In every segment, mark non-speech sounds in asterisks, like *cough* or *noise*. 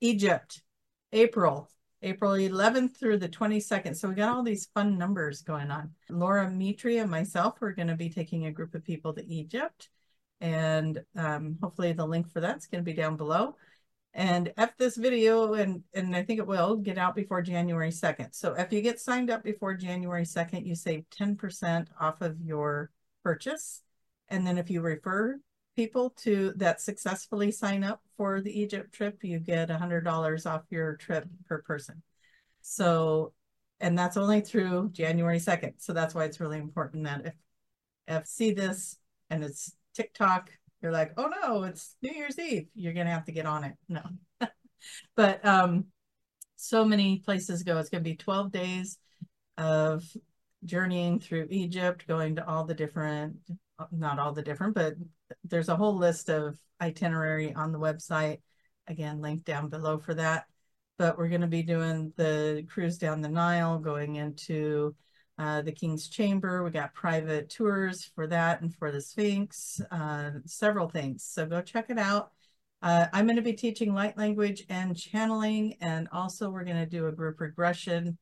Egypt, April, April 11th through the 22nd. So we got all these fun numbers going on. Laura Mitri and myself, we're going to be taking a group of people to Egypt. And um, hopefully the link for that's going to be down below. And if this video, and, and I think it will, get out before January 2nd. So if you get signed up before January 2nd, you save 10% off of your purchase. And then if you refer people to that successfully sign up for the Egypt trip, you get $100 off your trip per person. So, and that's only through January 2nd. So that's why it's really important that if, if see this and it's TikTok, you're like, oh no, it's New Year's Eve. You're going to have to get on it. No. *laughs* but um, so many places go. It's going to be 12 days of journeying through Egypt, going to all the different, not all the different, but there's a whole list of itinerary on the website. Again, link down below for that. But we're going to be doing the cruise down the Nile, going into uh, the King's Chamber. We got private tours for that and for the Sphinx, uh, several things. So go check it out. Uh, I'm going to be teaching light language and channeling, and also we're going to do a group regression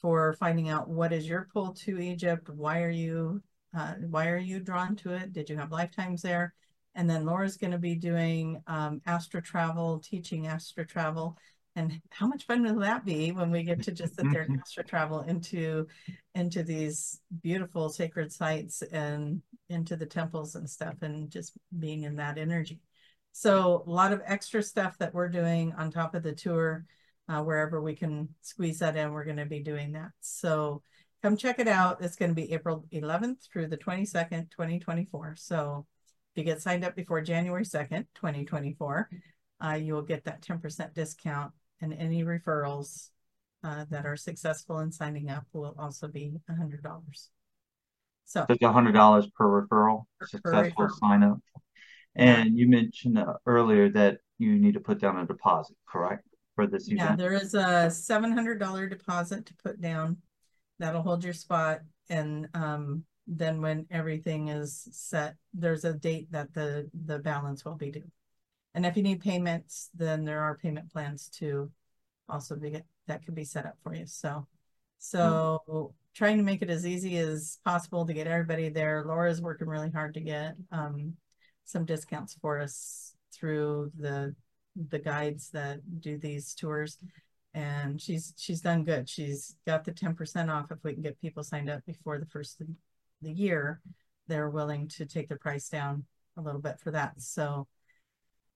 for finding out what is your pull to Egypt. Why are you uh, why are you drawn to it? Did you have lifetimes there? And then Laura's going to be doing um, astro travel, teaching astro travel. And how much fun will that be when we get to just sit there and *laughs* astro travel into into these beautiful sacred sites and into the temples and stuff and just being in that energy. So a lot of extra stuff that we're doing on top of the tour, uh, wherever we can squeeze that in, we're going to be doing that. So come check it out. It's going to be April 11th through the 22nd, 2024. So if you get signed up before January 2nd, 2024, uh, you will get that 10% discount and any referrals uh, that are successful in signing up will also be $100. So it's $100 per referral, per, successful referral. sign up. And you mentioned uh, earlier that you need to put down a deposit, correct? For this event? Yeah, there is a $700 deposit to put down that'll hold your spot. And um, then when everything is set, there's a date that the, the balance will be due. And if you need payments, then there are payment plans to also be that could be set up for you. So, so mm-hmm. trying to make it as easy as possible to get everybody there. Laura's working really hard to get um, some discounts for us through the the guides that do these tours and she's she's done good. She's got the 10% off if we can get people signed up before the first of the year. They're willing to take the price down a little bit for that. So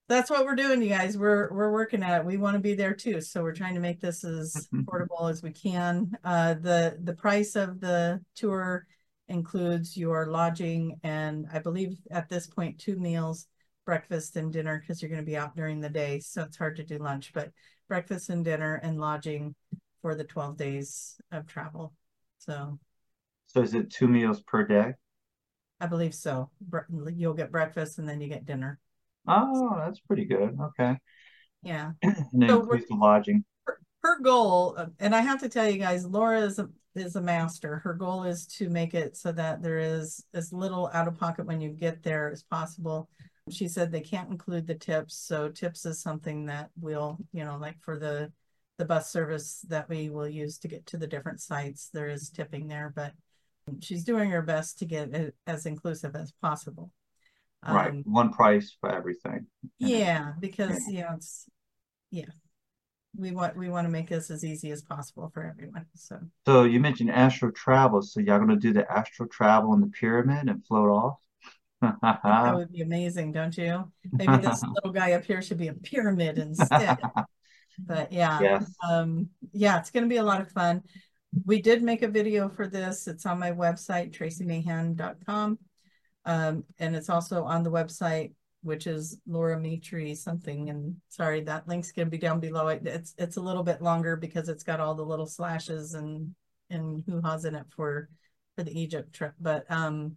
that's what we're doing, you guys. We're we're working at it. We want to be there too. So we're trying to make this as affordable as we can. Uh, the the price of the tour includes your lodging and I believe at this point two meals, breakfast and dinner because you're going to be out during the day, so it's hard to do lunch. But breakfast and dinner and lodging for the 12 days of travel. So, so is it two meals per day? I believe so. You'll get breakfast and then you get dinner. Oh, that's pretty good. Okay. Yeah. *clears throat* and then so includes the lodging. Her, her, goal, and I have to tell you guys, Laura is a, is a master. Her goal is to make it so that there is as little out of pocket when you get there as possible she said they can't include the tips. So tips is something that we'll, you know, like for the the bus service that we will use to get to the different sites, there is tipping there, but she's doing her best to get it as inclusive as possible. Right. Um, One price for everything. Yeah, because yeah. you know it's yeah. We want we want to make this as easy as possible for everyone. So So you mentioned astro travel. So y'all gonna do the astro travel in the pyramid and float off? That would be amazing, don't you? Maybe this *laughs* little guy up here should be a pyramid instead. *laughs* but yeah, yes. um, yeah, it's going to be a lot of fun. We did make a video for this. It's on my website, traciemahan.com. Um, and it's also on the website, which is Laura Mitri something. And sorry, that link's going to be down below. It's it's a little bit longer because it's got all the little slashes and and hoo-ha's in it for for the Egypt trip. But um,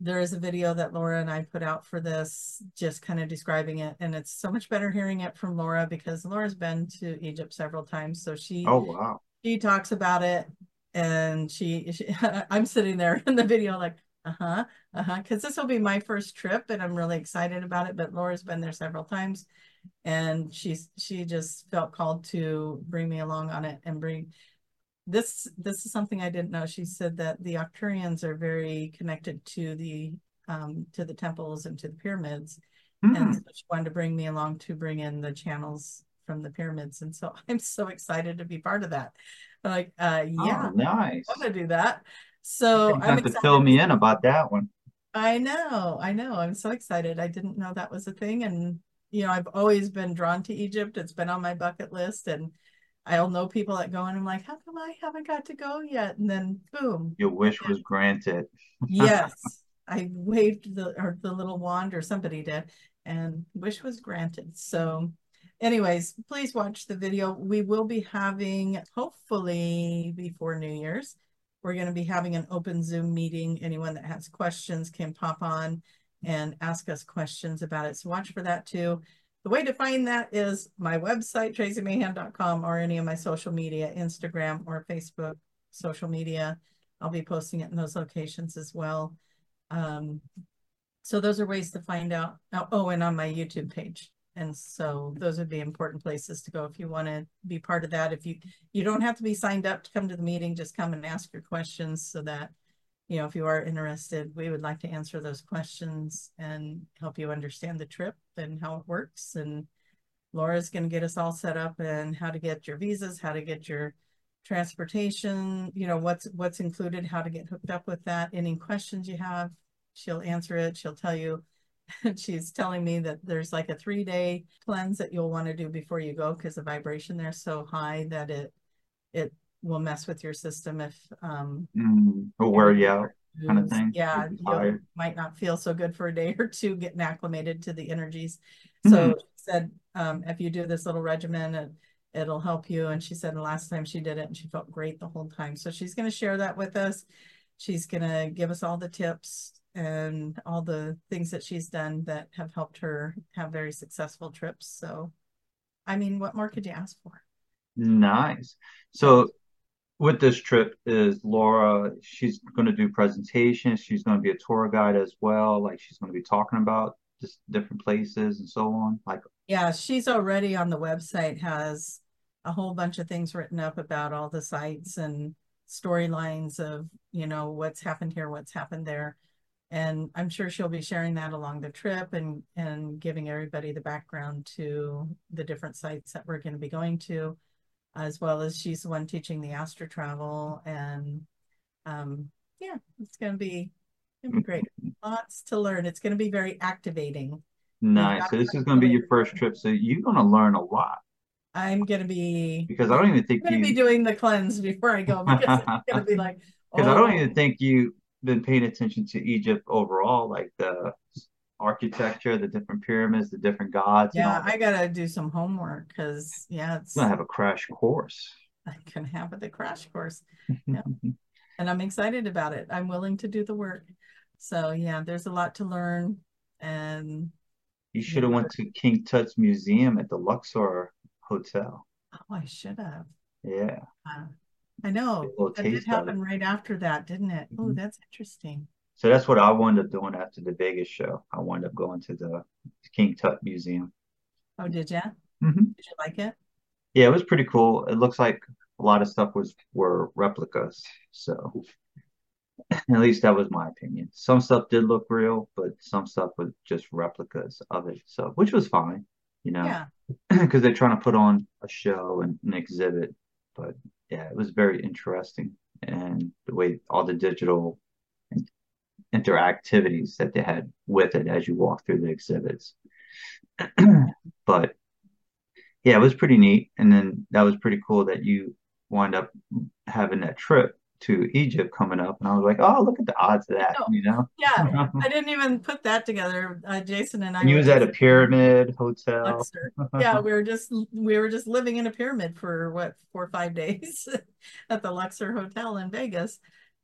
there is a video that Laura and I put out for this, just kind of describing it. And it's so much better hearing it from Laura because Laura's been to Egypt several times. So she, oh, wow. She talks about it and she, she *laughs* I'm sitting there in the video like, uh-huh, uh-huh. Cause this will be my first trip and I'm really excited about it. But Laura's been there several times and she's she just felt called to bring me along on it and bring this this is something I didn't know. She said that the Arcturians are very connected to the um, to the temples and to the pyramids, mm. and so she wanted to bring me along to bring in the channels from the pyramids, and so *laughs* I'm so excited to be part of that. I'm like, uh, yeah, oh, nice. I want to do that. So you have to fill me in about that one. I know, I know. I'm so excited. I didn't know that was a thing, and you know, I've always been drawn to Egypt. It's been on my bucket list, and I'll know people that go and I'm like, how come I haven't got to go yet? And then boom. Your wish was granted. *laughs* yes. I waved the or the little wand or somebody did and wish was granted. So anyways, please watch the video. We will be having hopefully before New Year's, we're going to be having an open Zoom meeting. Anyone that has questions can pop on and ask us questions about it. So watch for that too. The way to find that is my website, traciemahan.com, or any of my social media, Instagram or Facebook social media. I'll be posting it in those locations as well. Um, so those are ways to find out. Oh, and on my YouTube page. And so those would be important places to go if you want to be part of that. If you you don't have to be signed up to come to the meeting, just come and ask your questions so that you know, if you are interested, we would like to answer those questions and help you understand the trip and how it works. And Laura's going to get us all set up and how to get your visas, how to get your transportation, you know, what's what's included, how to get hooked up with that. Any questions you have, she'll answer it. She'll tell you. *laughs* She's telling me that there's like a three day cleanse that you'll want to do before you go because the vibration there's so high that it it will mess with your system if um mm, will wear you out kind of thing. Yeah, you might not feel so good for a day or two getting acclimated to the energies. Mm-hmm. So she said um, if you do this little regimen, it, it'll help you. And she said the last time she did it, and she felt great the whole time. So she's going to share that with us. She's going to give us all the tips and all the things that she's done that have helped her have very successful trips. So, I mean, what more could you ask for? Nice. So with this trip is Laura. She's going to do presentations. She's going to be a tour guide as well. Like she's going to be talking about just different places and so on. Like yeah, she's already on the website has a whole bunch of things written up about all the sites and storylines of you know what's happened here, what's happened there. And I'm sure she'll be sharing that along the trip and and giving everybody the background to the different sites that we're going to be going to as well as she's the one teaching the astro travel and um yeah it's gonna be gonna be great. Lots to learn. It's gonna be very activating. Nice. so this is gonna be your first trip so you're gonna learn a lot. I'm gonna be because i don't even think i'm gonna you... be doing the cleanse before i go *laughs* because it's gonna be like *laughs* because oh. i don't even think you've been paying attention to egypt overall like the architecture, the different pyramids, the different gods. Yeah, I gotta do some homework because yeah, it's gonna have a crash course. I can have the crash course. *laughs* Yeah. and I'm excited about it. I'm willing to do the work. So yeah, there's a lot to learn. And you should have went to King Tut's museum at the Luxor Hotel. Oh, I should have. Yeah. Uh, I know. That did happen right after that, didn't it? Mm-hmm. Oh, that's interesting. So that's what I wound up doing after the Vegas show. I wound up going to the King Tut Museum. Oh, did you? Mm-hmm. Did you like it? Yeah, it was pretty cool. It looks like a lot of stuff was were replicas. So at least that was my opinion. Some stuff did look real, but some stuff was just replicas of it. So which was fine, you know, yeah, *clears throat* because they're trying to put on a show and an exhibit. But yeah, it was very interesting, and the way all the digital interactivities that they had with it as you walk through the exhibits. *clears throat* but yeah, it was pretty neat. And then that was pretty cool that you wind up having that trip to Egypt coming up, and I was like, "Oh, look at the odds of that!" You know? Yeah, *laughs* I didn't even put that together. Uh, Jason and I. And you was at a pyramid hotel. Luxor. Yeah, we were just we were just living in a pyramid for what four or five *laughs* days at the Luxor Hotel in Vegas,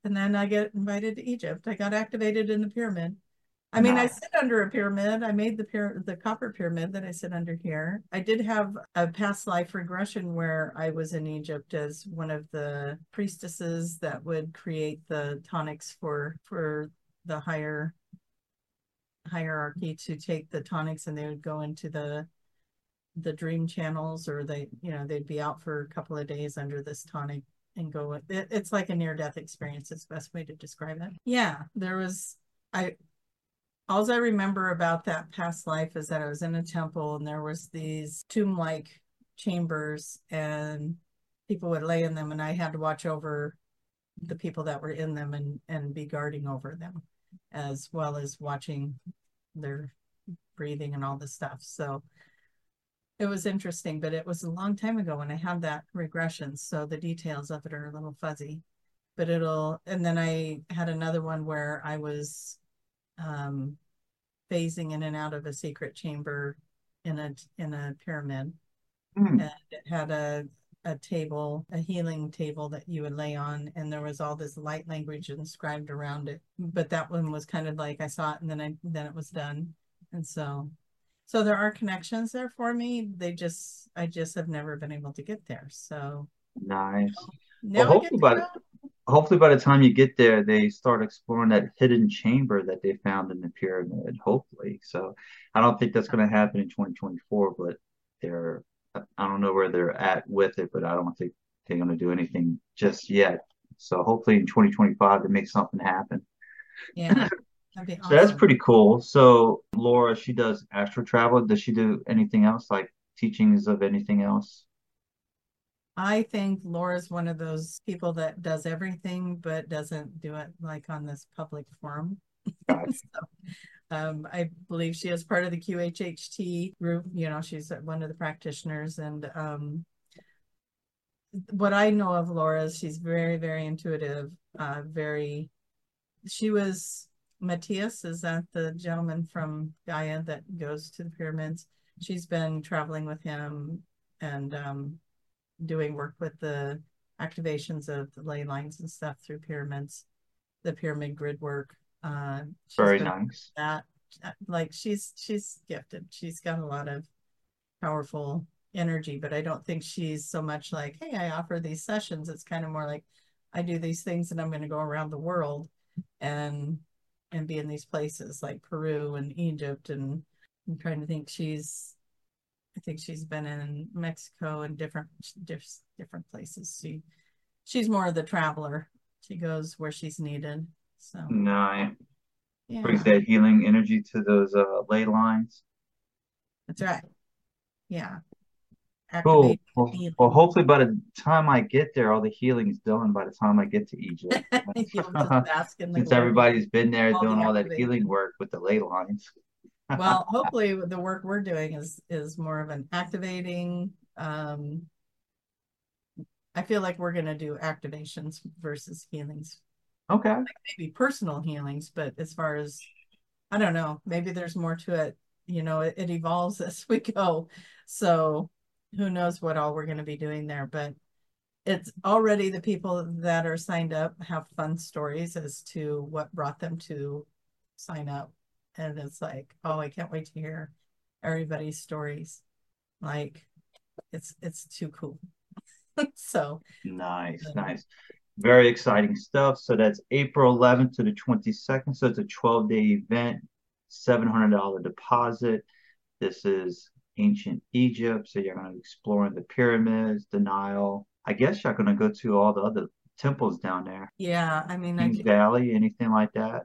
and then I get invited to Egypt. I got activated in the pyramid. I mean, I sit under a pyramid. I made the pyramid, the copper pyramid that I sit under here. I did have a past life regression where I was in Egypt as one of the priestesses that would create the tonics for for the higher hierarchy to take the tonics and they would go into the the dream channels or they you know they'd be out for a couple of days under this tonic and go with it, it's like a near death experience it's the best way to describe it. Yeah there was i all i remember about that past life is that i was in a temple and there was these tomb like chambers and people would lay in them and i had to watch over the people that were in them and and be guarding over them as well as watching their breathing and all this stuff. So it was interesting, but it was a long time ago when I had that regression. So the details of it are a little fuzzy, but it'll, and then I had another one where I was um, phasing in and out of a secret chamber in a, in a pyramid. Mm. And it had a, a table, a healing table that you would lay on, and there was all this light language inscribed around it. But that one was kind of like I saw it and then I then it was done. And so so there are connections there for me. They just, I just have never been able to get there. So nice. Well, hopefully by, the, hopefully by the time you get there, they start exploring that hidden chamber that they found in the pyramid. Hopefully. So I don't think that's going to happen in 2024, but they're, I don't know where they're at with it, but I don't think they're going to do anything just yet. So hopefully in 2025, they make something happen. Yeah. *laughs* Awesome. So that's pretty cool. So Laura, she does astral travel. Does she do anything else, like teachings of anything else? I think Laura's one of those people that does everything but doesn't do it like on this public forum. *laughs* so, um, I believe she is part of the QHHT group. You know, she's one of the practitioners. And um, what I know of Laura is she's very, very intuitive, uh, very, she was Matthias, is that the gentleman from Gaia that goes to the pyramids? She's been traveling with him and um, doing work with the activations of the ley lines and stuff through pyramids, the pyramid grid work. Uh, Very nice. That like she's she's gifted. She's got a lot of powerful energy, but I don't think she's so much like, hey, I offer these sessions. It's kind of more like I do these things and I'm going to go around the world and and be in these places like Peru and Egypt and I'm trying to think she's I think she's been in Mexico and different different places. She she's more of the traveler. She goes where she's needed. So no, yeah. brings that healing energy to those uh, ley lines. That's right. Yeah. Cool. Well, well, hopefully by the time I get there, all the healing's done by the time I get to Egypt. *laughs* *laughs* Since everybody's been there all doing all that healing work with the ley lines. *laughs* well, hopefully the work we're doing is is more of an activating. Um, I feel like we're going to do activations versus healings. Okay. Like maybe personal healings, but as far as I don't know, maybe there's more to it. You know, it, it evolves as we go. So who knows what all we're going to be doing there, but it's already the people that are signed up have fun stories as to what brought them to sign up. And it's like, oh, I can't wait to hear everybody's stories. Like it's it's too cool. *laughs* so nice, um, nice. Very exciting stuff. So that's April 11th to the 22nd. So it's a 12 day event, $700 deposit. This is ancient Egypt. So you're going to explore the pyramids, the Nile. I guess you're going to go to all the other temples down there. Yeah, I mean, Kings I Valley, anything like that.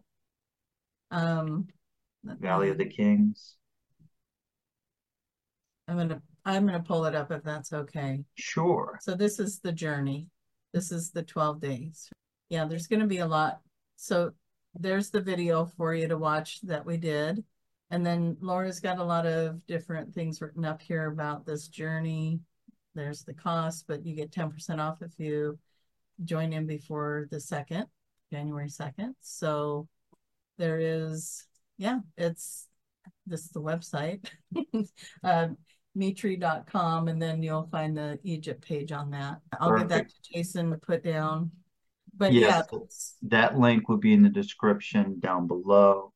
Um, Valley of the Kings. I'm gonna I'm gonna pull it up if that's okay. Sure. So this is the journey. This is the 12 days. Yeah, there's gonna be a lot. So there's the video for you to watch that we did. And then Laura's got a lot of different things written up here about this journey. There's the cost, but you get 10% off if you join in before the 2nd, January 2nd. So there is, yeah, it's this is the website, *laughs* uh, mitri.com, and then you'll find the Egypt page on that. I'll Perfect. give that to Jason to put down. But yes, yeah, that link will be in the description down below.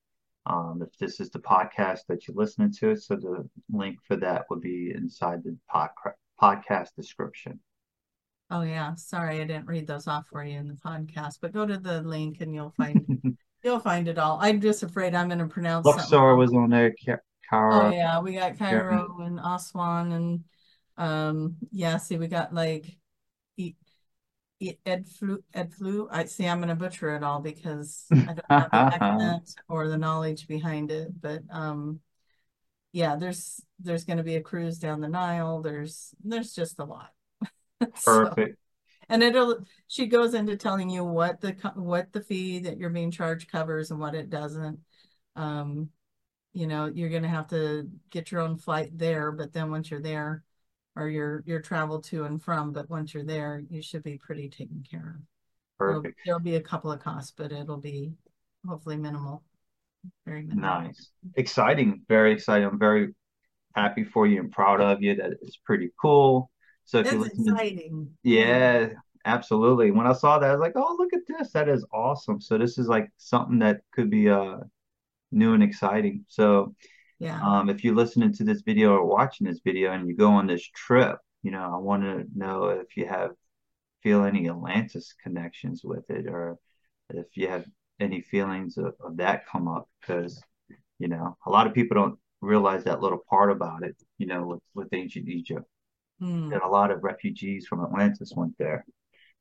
Um, if this is the podcast that you're listening to, so the link for that would be inside the pod- podcast description. Oh yeah, sorry I didn't read those off for you in the podcast, but go to the link and you'll find *laughs* you'll find it all. I'm just afraid I'm going to pronounce. It. Luxor was on there. Cairo. Oh yeah, we got Cairo and Aswan and um yeah, see we got like Ed flu Ed flu. I see I'm gonna butcher it all because I don't have the *laughs* accent or the knowledge behind it. But um yeah, there's there's gonna be a cruise down the Nile. There's there's just a lot. *laughs* Perfect. So, and it'll she goes into telling you what the what the fee that you're being charged covers and what it doesn't. Um, you know, you're gonna have to get your own flight there, but then once you're there, or your your travel to and from, but once you're there, you should be pretty taken care of. Perfect. There'll, there'll be a couple of costs, but it'll be hopefully minimal. Very minimal. Nice. Exciting. Very exciting. I'm very happy for you and proud of you. That it's pretty cool. So if it's you exciting. Yeah, absolutely. When I saw that, I was like, oh, look at this. That is awesome. So this is like something that could be uh new and exciting. So yeah. Um, if you're listening to this video or watching this video and you go on this trip, you know, I want to know if you have feel any Atlantis connections with it or if you have any feelings of, of that come up because you know a lot of people don't realize that little part about it you know with, with ancient egypt mm. and a lot of refugees from atlantis went there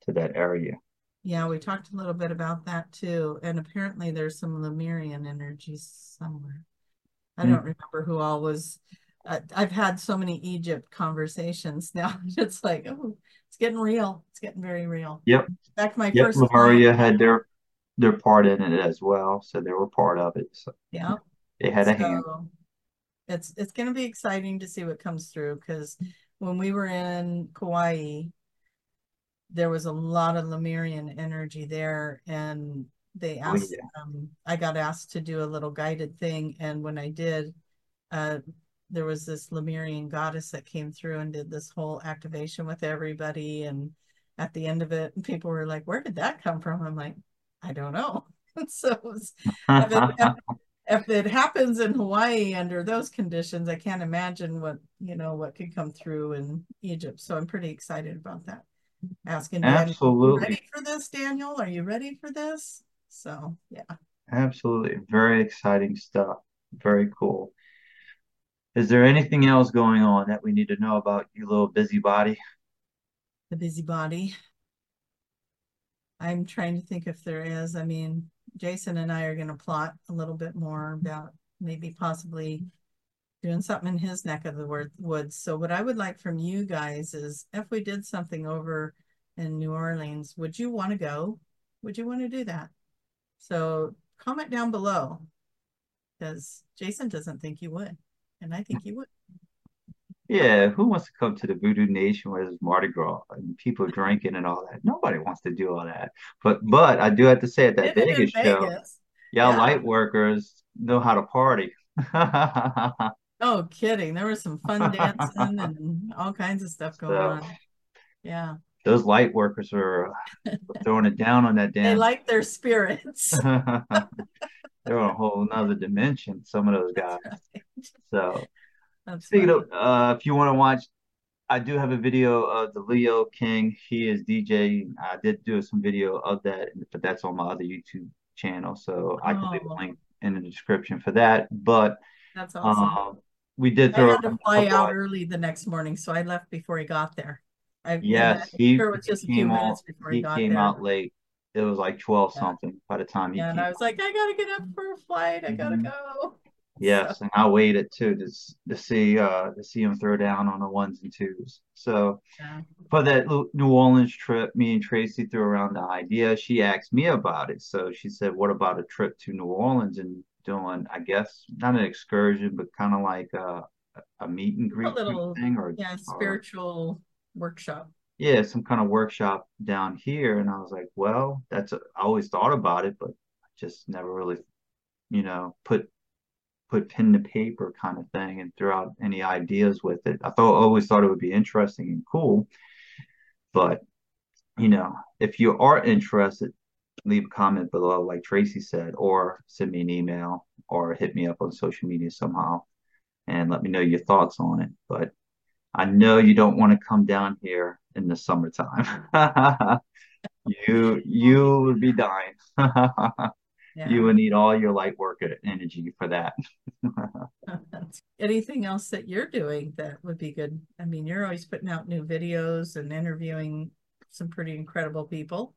to that area yeah we talked a little bit about that too and apparently there's some lemurian energy somewhere I don't remember who all was. Uh, I've had so many Egypt conversations *laughs* now. It's like, oh, it's getting real. It's getting very real. Yep. Back my yep. first. Lemuria time. had their their part in it as well, so they were part of it. So yeah, they had so, a hand. It's it's going to be exciting to see what comes through because when we were in Kauai, there was a lot of Lemurian energy there, and they oh, asked oh, yeah. um, i got asked to do a little guided thing and when i did uh, there was this lemurian goddess that came through and did this whole activation with everybody and at the end of it people were like where did that come from? I'm like i don't know. *laughs* So was, if, it, if it happens in hawaii under those conditions i can't imagine what you know what could come through in egypt. So i'm pretty excited about that. Asking absolutely ready for this daniel? Are you ready for this so yeah. Absolutely. Very exciting stuff. Very cool. Is there anything else going on that we need to know about you little busybody? The busybody. I'm trying to think if there is. I mean, Jason and I are going to plot a little bit more about maybe possibly doing something in his neck of the woods. So what I would like from you guys is if we did something over in New Orleans, would you want to go? Would you want to do that? So comment down below because Jason doesn't think you would, and I think you would. Yeah, who wants to come to the Voodoo Nation where there's Mardi Gras and people drinking and all that? Nobody wants to do all that. But but I do have to say at that Vegas, show, y'all yeah. light workers know how to party. *laughs* oh, kidding! There was some fun *laughs* dancing and all kinds of stuff going so, on. Yeah those light workers are throwing it down on that damn. They like their spirits. *laughs* They're on a whole nother dimension. Some of those guys. Right. So, That's speaking funny. of, uh, if you want to watch, I do have a video of the Leo King. He is DJ. I did do some video of that, but that's on my other YouTube channel. So I can leave a oh. link in the description for that. But that's awesome. Um, we did throw. I had to fly out early the next morning, so I left before he got there. I, yes, he, sure just came out. He, he came out late. It was like twelve yeah. something by the time he. Yeah, and I was like, I gotta get up for a flight. I gotta mm-hmm. go. Yes, so. and I waited too to to see uh to see him throw down on the ones and twos. So yeah. for that New Orleans trip, me and Tracie threw around the idea. She asked me about it, so she said, "What about a trip to New Orleans and doing, I guess, not an excursion, but kind of like a, a meet and greet little, thing, or yeah, spiritual." Workshop. Yeah, some kind of workshop down here. And I was like, well, that's, a, I always thought about it, but just never really, you know, put, put pen to paper kind of thing and throw out any ideas with it. I thought, always thought it would be interesting and cool. But, you know, if you are interested, leave a comment below, like Tracie said, or send me an email or hit me up on social media somehow and let me know your thoughts on it. But I know you don't want to come down here in the summertime. *laughs* you you would be dying. *laughs* yeah. you would need all your light work energy for that. *laughs* Anything else that you're doing that would be good? I mean, you're always putting out new videos and interviewing some pretty incredible people.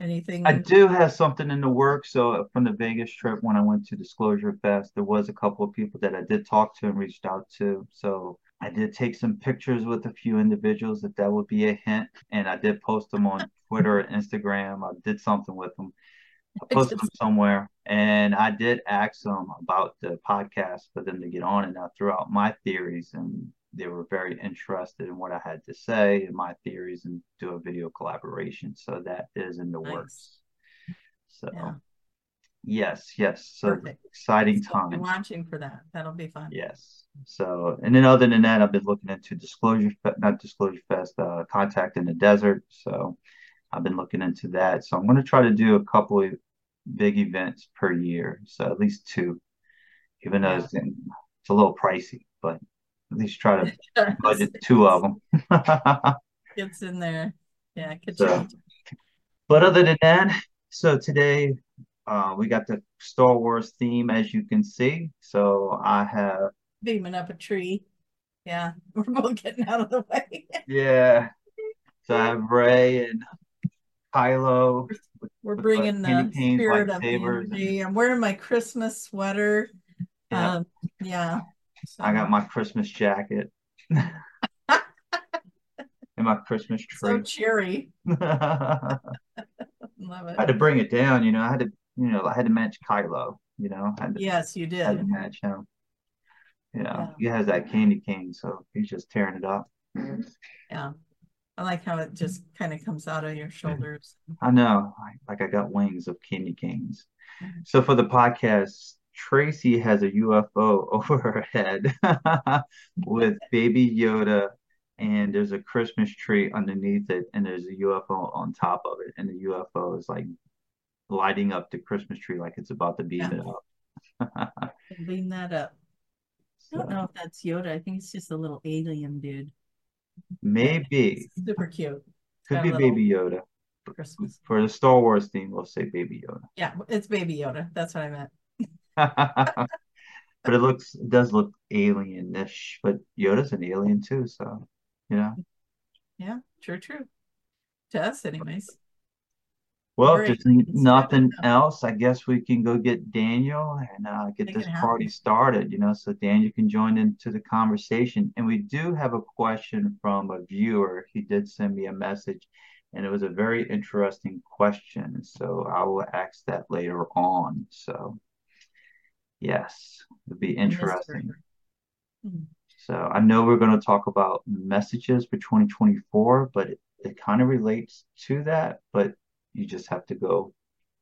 Anything? I do have something in the works. So uh, from the Vegas trip, when I went to Disclosure Fest, there was a couple of people that I did talk to and reached out to. So I did take some pictures with a few individuals that that would be a hint, and I did post them on *laughs* Twitter and Instagram. I did something with them. I posted them somewhere, and I did ask them about the podcast for them to get on, and I threw out my theories, and they were very interested in what I had to say and my theories, and do a video collaboration. So that is in the nice. works. So. Yeah. Yes, yes. So Perfect. exciting time. Watching for that. That'll be fun. Yes. So, and then other than that, I've been looking into Disclosure, not Disclosure Fest, uh, Contact in the Desert. So, I've been looking into that. So, I'm going to try to do a couple of big events per year. So, at least two, even though it's, in, it's a little pricey, but at least try to *laughs* budget two of them. *laughs* Gets in there. Yeah. So, but other than that, so today uh, we got the Star Wars theme, as you can see. So I have beaming up a tree. Yeah, *laughs* we're both getting out of the way. yeah. So I have Rey and Kylo. We're bringing the spirit of the energy. I'm wearing my Christmas sweater. Yeah. Um, yeah. So. I got my Christmas jacket. *laughs* and my Christmas tree. So cheery. *laughs* Love it. I had to bring it down, you know. I had to you know, I had to match Kylo, you know. To, yes, you did. I had to match him. You know, yeah. he has that candy cane, so he's just tearing it up. Yeah. I like how it just kind of comes out of your shoulders. I know. Like I got wings of candy canes. Mm-hmm. So for the podcast, Tracie has a UFO *laughs* over her head *laughs* with baby Yoda and there's a Christmas tree underneath it and there's a UFO on top of it and the UFO is like lighting up the Christmas tree like it's about to beam yeah. it up. *laughs* beam that up. I don't know if that's Yoda. I think it's just a little alien dude. Maybe. It's super cute. Could be Baby Yoda. Christmas. For the Star Wars theme, we'll say Baby Yoda. Yeah, it's Baby Yoda. That's what I meant. *laughs* *laughs* but it looks, it does look alien-ish. But Yoda's an alien too, so you know. Yeah, true, true. To us, anyways. Well, if there's nothing else, I guess we can go get Daniel and uh, get this party started, you know, so Daniel can join into the conversation. And we do have a question from a viewer. He did send me a message, and it was a very interesting question. So I will ask that later on. So, yes, it'll be interesting. Mm-hmm. So I know we're going to talk about messages for 2024, but it, it kind of relates to that. But you just have to go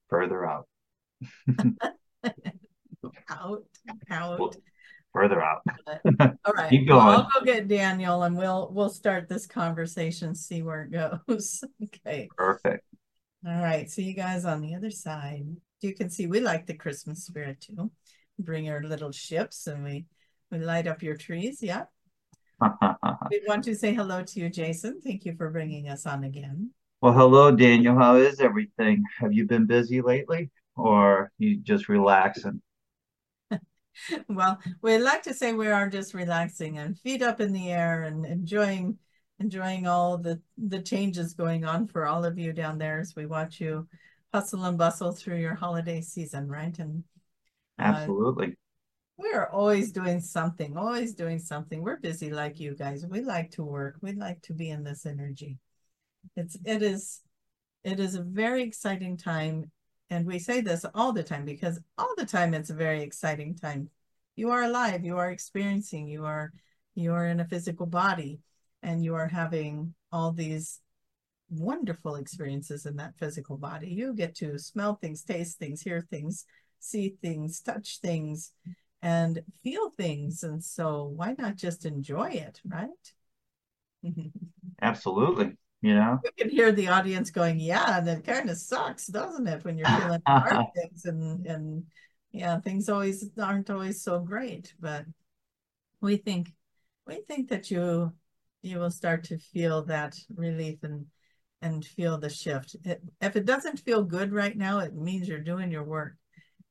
further out. *laughs* out, out. Well, further out. all right. *laughs* Keep going. Well, I'll go get Daniel and we'll we'll start this conversation, see where it goes. *laughs* okay. Perfect. All right. See you guys on the other side. You can see we like the Christmas spirit too. Bring our little ships and we we light up your trees. Yeah. we want to say hello to you, Jason. Thank you for bringing us on again. Well, hello, Daniel. How is everything? Have you been busy lately or you just relaxing? *laughs* well, we like to say we are just relaxing and feet up in the air and enjoying enjoying all the the changes going on for all of you down there as we watch you hustle and bustle through your holiday season, right? And uh, absolutely. We're always doing something, always doing something. We're busy like you guys. We like to work. We like to be in this energy. It's it is it is a very exciting time. And we say this all the time because all the time it's a very exciting time. You are alive, you are experiencing, you are you are in a physical body and you are having all these wonderful experiences in that physical body. You get to smell things, taste things, hear things, see things, touch things, and feel things. And so why not just enjoy it, right? *laughs* Absolutely you know? You can hear the audience going yeah and that kind of sucks doesn't it when you're feeling *laughs* hard things and and yeah things always aren't always so great. But we think we think that you you will start to feel that relief and and feel the shift. It, if it doesn't feel good right now it means you're doing your work.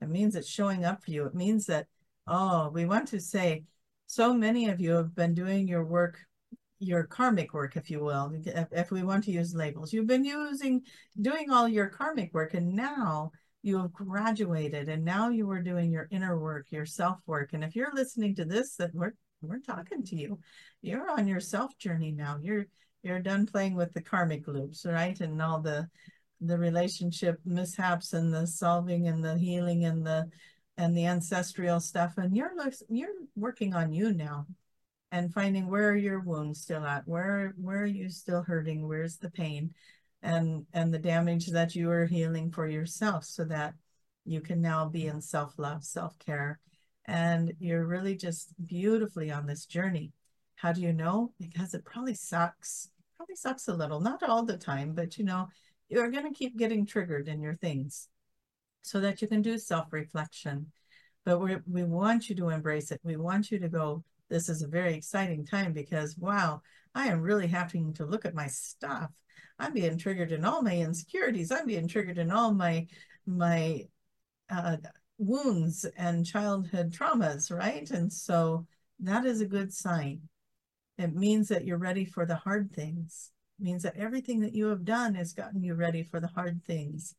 It means it's showing up for you. It means that, oh, we want to say, so many of you have been doing your work, your karmic work, if you will, if, we want to use labels. You've been using, doing all your karmic work, and now you have graduated, and now you are doing your inner work, your self work. And if you're listening to this, that we're we're talking to you. You're on your self journey now. You're you're done playing with the karmic loops, right? And all the the relationship mishaps and the solving and the healing and the and the ancestral stuff and you're you're working on you now and finding where are your wounds still at? Where where are you still hurting? Where's the pain? And and the damage that you are healing for yourself so that you can now be in self-love self-care. And you're really just beautifully on this journey. How do you know? Because it probably sucks probably sucks a little not all the time but you know you're going to keep getting triggered in your things so that you can do self-reflection. But we we want you to embrace it. We want you to go, this is a very exciting time because, wow, I am really having to look at my stuff. I'm being triggered in all my insecurities. I'm being triggered in all my, my uh, wounds and childhood traumas, right? And so that is a good sign. It means that you're ready for the hard things It means that everything that you have done has gotten you ready for the hard things.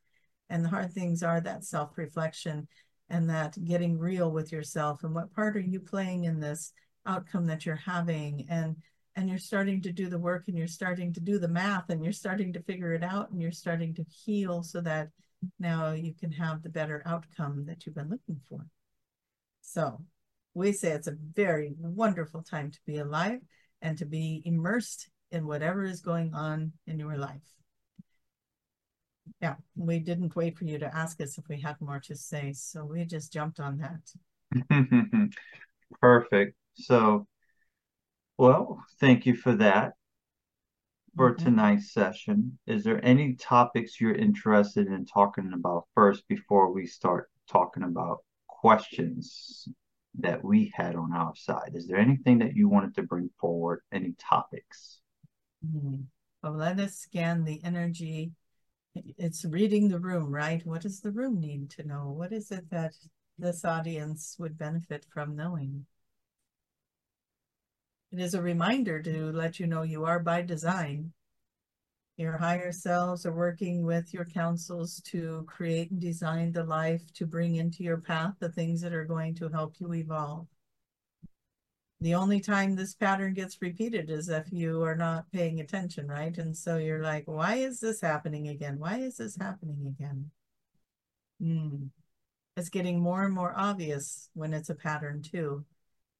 And the hard things are that self reflection and that getting real with yourself and what part are you playing in this outcome that you're having and and you're starting to do the work and you're starting to do the math and you're starting to figure it out and you're starting to heal so that now you can have the better outcome that you've been looking for so we say it's a very wonderful time to be alive and to be immersed in whatever is going on in your life. Yeah, we didn't wait for you to ask us if we had more to say, so we just jumped on that. *laughs* Perfect. So, well, thank you for that for mm-hmm. tonight's session. Is there any topics you're interested in talking about first before we start talking about questions that we had on our side? Is there anything that you wanted to bring forward? Any topics? Mm-hmm. Well, let us scan the energy. It's reading the room, right? What does the room need to know? What is it that this audience would benefit from knowing? It is a reminder to let you know you are by design. Your higher selves are working with your councils to create and design the life to bring into your path the things that are going to help you evolve the only time this pattern gets repeated is if you are not paying attention, right? And so you're like, why is this happening again? Why is this happening again? Hmm. It's getting more and more obvious when it's a pattern too.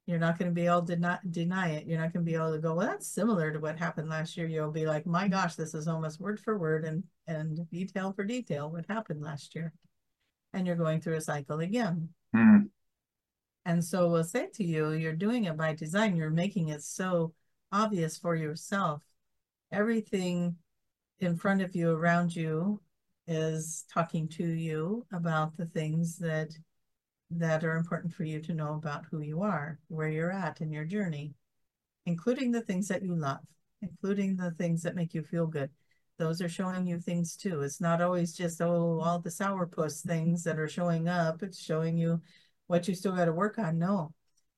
You're not going to be able to not deny it. You're not going to be able to go, well, that's similar to what happened last year. You'll be like, my gosh, this is almost word for word and, and detail for detail what happened last year. And you're going through a cycle again. Hmm. And so we'll say to you, you're doing it by design. You're making it so obvious for yourself. Everything in front of you, around you, is talking to you about the things that that are important for you to know about who you are, where you're at in your journey, including the things that you love, including the things that make you feel good. Those are showing you things too. It's not always just, oh, all the sourpuss things that are showing up. It's showing you what you still got to work on. No,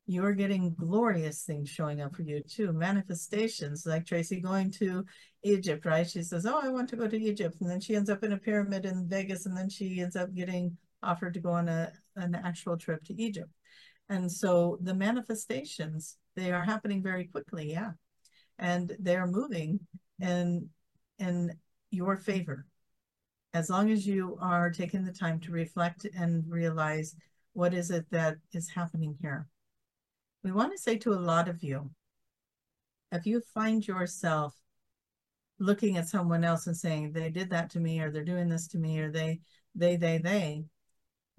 you're getting glorious things showing up for you too. Manifestations like Tracie going to Egypt, right? She says, Oh, I want to go to Egypt. And then she ends up in a pyramid in Vegas. And then she ends up getting offered to go on a, an actual trip to Egypt. And so the manifestations, they are happening very quickly. Yeah. And they're moving in, in your favor. As long as you are taking the time to reflect and realize what is it that is happening here? We want to say to a lot of you, if you find yourself looking at someone else and saying, they did that to me, or they're doing this to me, or they, they, they, they,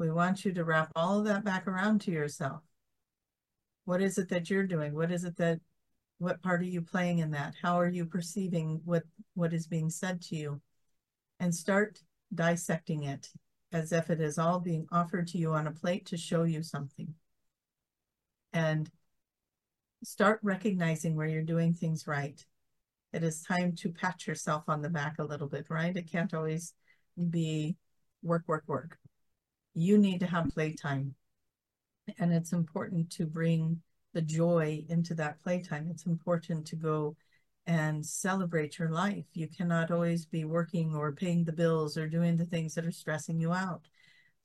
we want you to wrap all of that back around to yourself. What is it that you're doing? What is it that, what part are you playing in that? How are you perceiving what, what is being said to you? And start dissecting it as if it is all being offered to you on a plate to show you something. And start recognizing where you're doing things right. It is time to pat yourself on the back a little bit, right? It can't always be work, work, work. You need to have playtime. And it's important to bring the joy into that playtime. It's important to go and celebrate your life. You cannot always be working or paying the bills or doing the things that are stressing you out.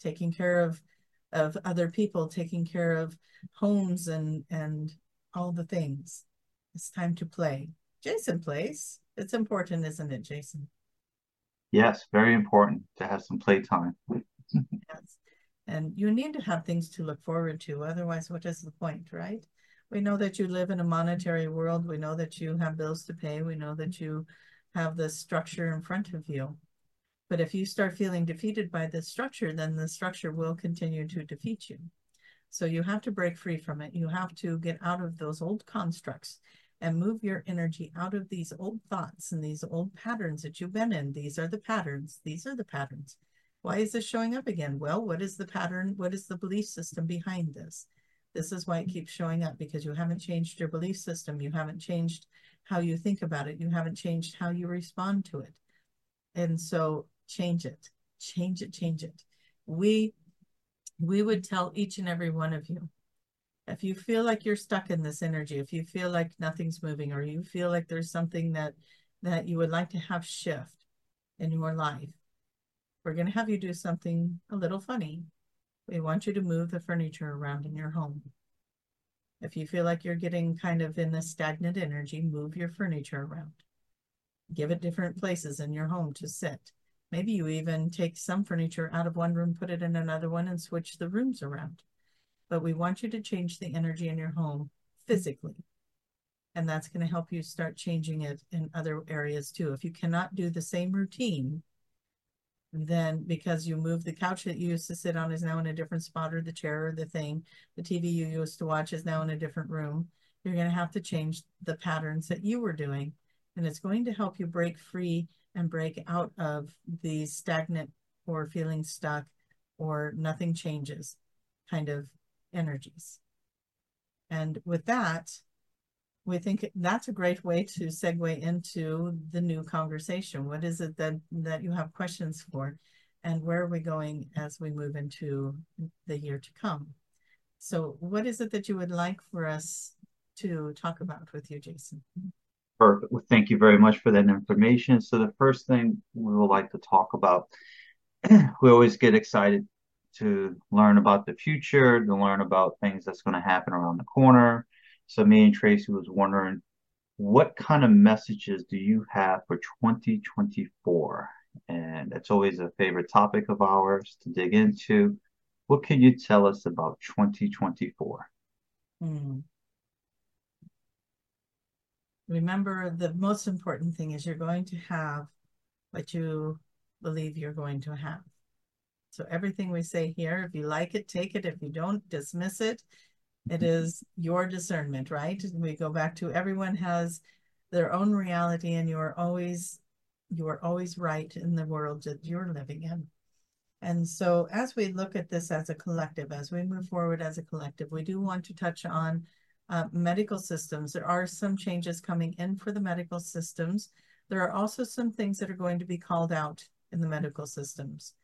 Taking care of of other people, taking care of homes and and all the things. It's time to play. Jason plays. It's important, isn't it, Jason? Yes, very important to have some playtime. Yes. And you need to have things to look forward to. Otherwise, what is the point, right? We know that you live in a monetary world. We know that you have bills to pay. We know that you have the structure in front of you. But if you start feeling defeated by this structure, then the structure will continue to defeat you. So you have to break free from it. You have to get out of those old constructs and move your energy out of these old thoughts and these old patterns that you've been in. These are the patterns. These are the patterns. Why is this showing up again? Well, what is the pattern? What is the belief system behind this? This is why it keeps showing up because you haven't changed your belief system. You haven't changed how you think about it. You haven't changed how you respond to it. And so change it, change it, change it. We we would tell each and every one of you if you feel like you're stuck in this energy, if you feel like nothing's moving, or you feel like there's something that that you would like to have shift in your life, we're going to have you do something a little funny. We want you to move the furniture around in your home. If you feel like you're getting kind of in a stagnant energy, move your furniture around. Give it different places in your home to sit. Maybe you even take some furniture out of one room, put it in another one, and switch the rooms around but we want you to change the energy in your home physically. And that's going to help you start changing it in other areas too. If you cannot do the same routine, then because you move the couch that you used to sit on is now in a different spot or the chair or the thing, the TV you used to watch is now in a different room. You're going to have to change the patterns that you were doing. And it's going to help you break free and break out of the stagnant or feeling stuck or nothing changes kind of energies. And with that, we think that's a great way to segue into the new conversation. What is it that, that you have questions for? And where are we going as we move into the year to come? So, what is it that you would like for us to talk about with you, Jason? Perfect. Well, thank you very much for that information. So, the first thing we would like to talk about, *clears throat* we always get excited to learn about the future, to learn about things that's going to happen around the corner. So me and Tracie was wondering, what kind of messages do you have for 2024? And that's always a favorite topic of ours to dig into. What can you tell us about 2024? Hmm. Remember, the most important thing is you're going to have what you believe you're going to have. So everything we say here, if you like it, take it. If you don't, dismiss it. It is your discernment, right? We go back to everyone has their own reality and you are always you are always right in the world that you're living in. And so as we look at this as a collective, as we move forward as a collective, we do want to touch on uh, medical systems. There are some changes coming in for the medical systems. There are also some things that are going to be called out in the medical systems.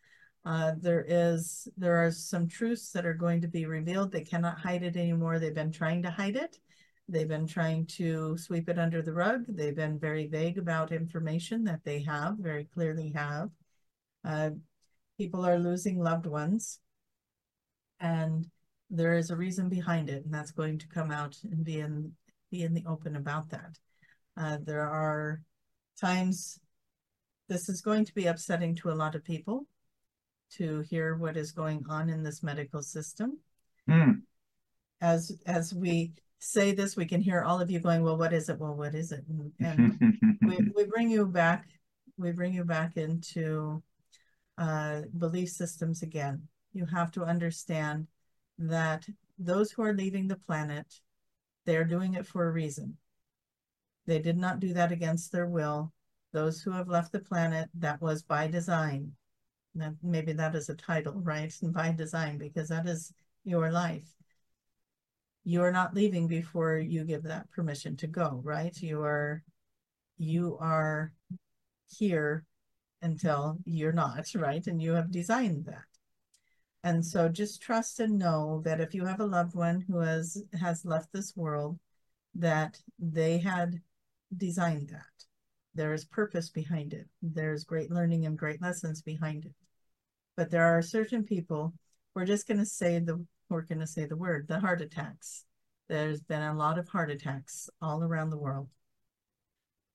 Uh, there is there are some truths that are going to be revealed. They cannot hide it anymore. They've been trying to hide it. They've been trying to sweep it under the rug. They've been very vague about information that they have, very clearly have. Uh, people are losing loved ones, and there is a reason behind it, and that's going to come out and be in be in the open about that. Uh, there are times this is going to be upsetting to a lot of people to hear what is going on in this medical system. Mm. As as we say this, we can hear all of you going, "Well, what is it? Well, what is it?" And, and *laughs* we, we bring you back. We bring you back into uh, belief systems again. You have to understand that those who are leaving the planet, they are doing it for a reason. They did not do that against their will. Those who have left the planet, that was by design that maybe that is a title, right? And by design, because that is your life. You are not leaving before you give that permission to go, right? You are you are here until you're not, *laughs* right? And you have designed that. And so just trust and know that if you have a loved one who has has left this world, that they had designed that. There is purpose behind it. There's great learning and great lessons behind it. But there are certain people, we're just going to say the we're going to say the word, the heart attacks. There's been a lot of heart attacks all around the world.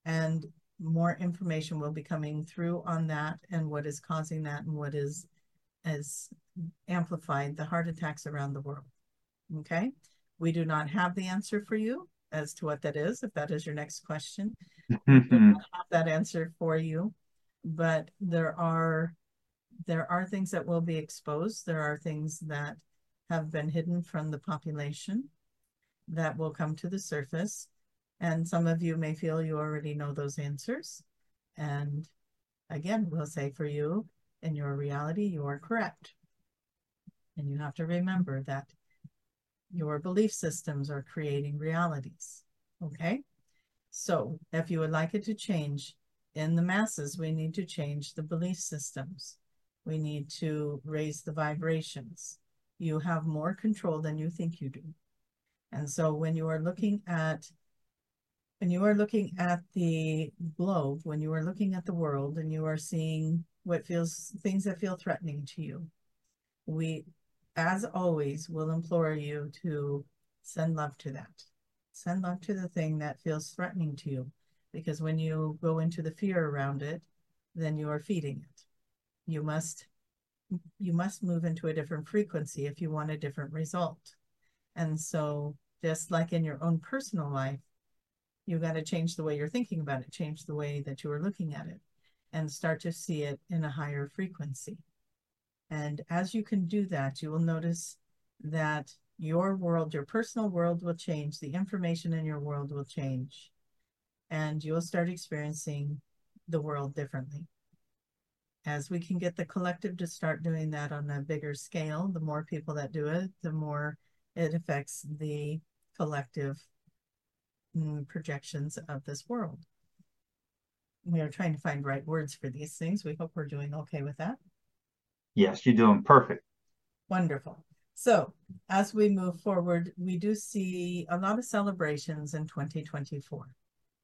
And more information will be coming through on that and what is causing that and what is has amplified the heart attacks around the world. Okay. We do not have the answer for you as to what that is, if that is your next question. we don't mm-hmm. have that answer for you, but there are there are things that will be exposed. There are things that have been hidden from the population that will come to the surface. And some of you may feel you already know those answers. And again, we'll say for you, in your reality, you are correct. And you have to remember that your belief systems are creating realities. Okay? So if you would like it to change in the masses, we need to change the belief systems. We need to raise the vibrations. You have more control than you think you do. And so when you are looking at when you are looking at the globe, when you are looking at the world and you are seeing what feels things that feel threatening to you, we as always, will implore you to send love to that. Send love to the thing that feels threatening to you. Because when you go into the fear around it, then you are feeding it. You must you must move into a different frequency if you want a different result. And so just like in your own personal life, you got to change the way you're thinking about it, change the way that you are looking at it, and start to see it in a higher frequency. And as you can do that, you will notice that your world, your personal world will change. The information in your world will change. And you'll start experiencing the world differently. As we can get the collective to start doing that on a bigger scale, the more people that do it, the more it affects the collective mm, projections of this world. We are trying to find right words for these things. We hope we're doing okay with that. Yes, you're doing perfect. Wonderful. So as we move forward, we do see a lot of celebrations in 2024.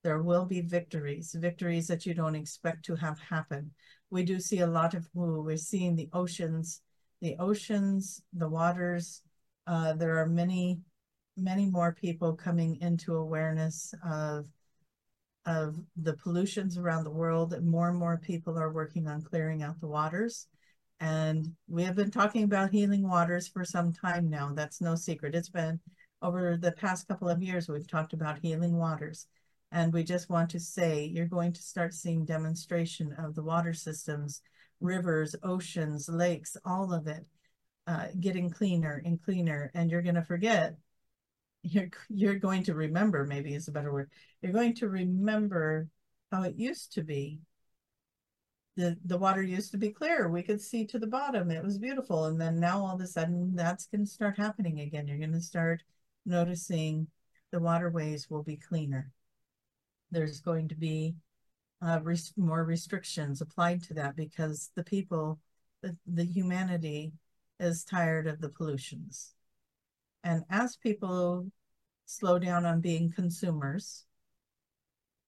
There will be victories, victories that you don't expect to have happen. We do see a lot of, ooh, we're seeing the oceans, the oceans, the waters. Uh, there are many, many more people coming into awareness of of the pollutions around the world. More and more people are working on clearing out the waters. And we have been talking about healing waters for some time now. That's no secret. It's been over the past couple of years, we've talked about healing waters. And we just want to say you're going to start seeing demonstration of the water systems, rivers, oceans, lakes, all of it uh, getting cleaner and cleaner. And you're going to forget, you're, you're going to remember, maybe is a better word. You're going to remember how it used to be the the water used to be clear. We could see to the bottom. It was beautiful. And then now all of a sudden that's going to start happening again. You're going to start noticing the waterways will be cleaner. There's going to be uh, res more restrictions applied to that because the people the, the humanity is tired of the pollutions. And as people slow down on being consumers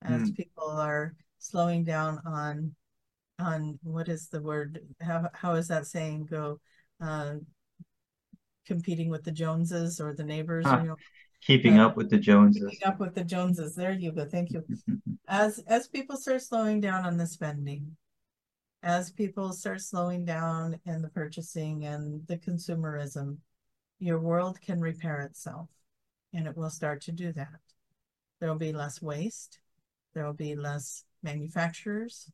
as mm. people are slowing down on on what is the word? How how is that saying go? Uh, competing with the Joneses or the neighbors, ah, you know, keeping uh, up with the Joneses. Keeping up with the Joneses. There you go. Thank you. *laughs* as as people start slowing down on the spending, as people start slowing down in the purchasing and the consumerism, your world can repair itself, and it will start to do that. There will be less waste. There will be less manufacturers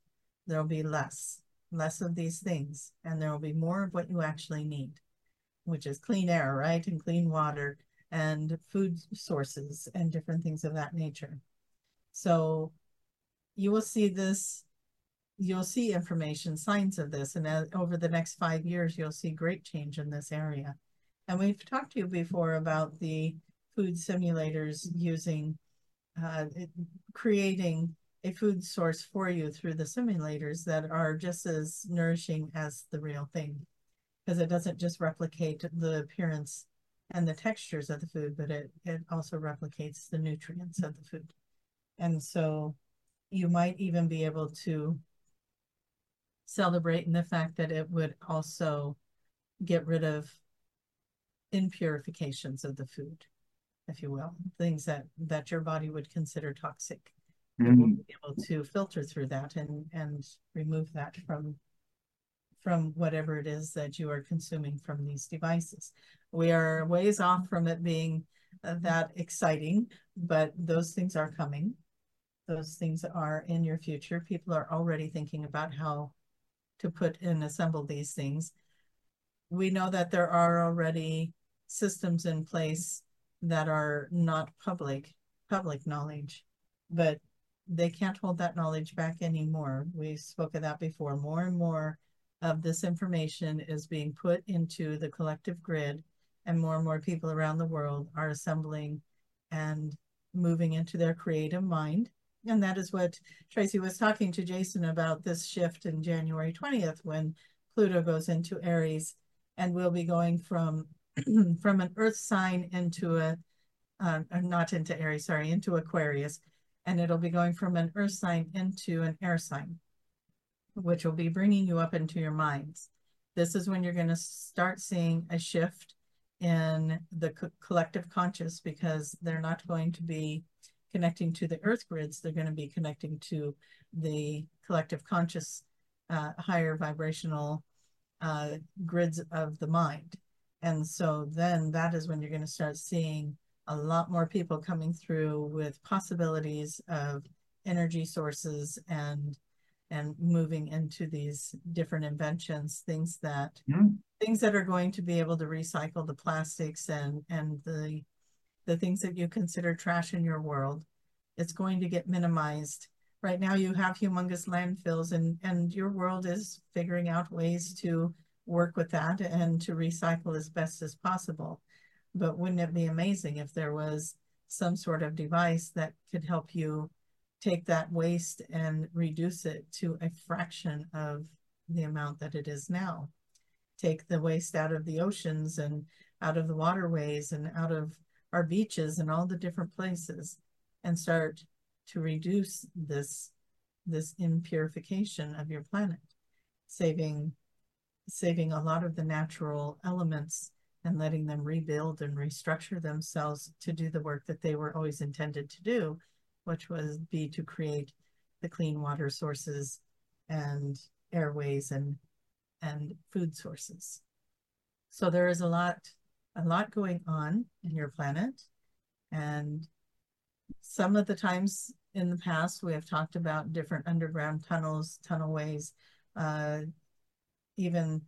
there'll be less, less of these things, and there will be more of what you actually need, which is clean air, right? And clean water and food sources and different things of that nature. So you will see this, you'll see information, signs of this, and as, over the next five years, you'll see great change in this area. And we've talked to you before about the food simulators using, uh, creating a food source for you through the simulators that are just as nourishing as the real thing. because it doesn't just replicate the appearance and the textures of the food, but it, it also replicates the nutrients of the food. And so you might even be able to celebrate in the fact that it would also get rid of impurifications of the food, if you will, things that that your body would consider toxic. Mm. will be able to filter through that and and remove that from from whatever it is that you are consuming from these devices. We are ways off from it being uh, that exciting, but those things are coming. Those things are in your future. People are already thinking about how to put and assemble these things. We know that there are already systems in place that are not public public knowledge, but they can't hold that knowledge back anymore. We spoke of that before. More and more of this information is being put into the collective grid, and more and more people around the world are assembling and moving into their creative mind. And that is what Tracie was talking to Jason about this shift in January 20th when Pluto goes into Aries and we'll be going from *clears throat* from an earth sign into a uh, not into Aries, sorry, into Aquarius, and it'll be going from an earth sign into an air sign which will be bringing you up into your minds. This is when you're going to start seeing a shift in the co collective conscious because they're not going to be connecting to the earth grids. They're going to be connecting to the collective conscious uh, higher vibrational uh, grids of the mind. And so then that is when you're going to start seeing a lot more people coming through with possibilities of energy sources and and moving into these different inventions, things that mm. things that are going to be able to recycle the plastics and and the the things that you consider trash in your world. It's going to get minimized. Right now you have humongous landfills and and your world is figuring out ways to work with that and to recycle as best as possible. But wouldn't it be amazing if there was some sort of device that could help you take that waste and reduce it to a fraction of the amount that it is now. Take the waste out of the oceans and out of the waterways and out of our beaches and all the different places and start to reduce this this impurification of your planet saving saving a lot of the natural elements and letting them rebuild and restructure themselves to do the work that they were always intended to do which was be to create the clean water sources and airways and and food sources. So there is a lot a lot going on in your planet and some of the times in the past we have talked about different underground tunnels, tunnelways, uh, even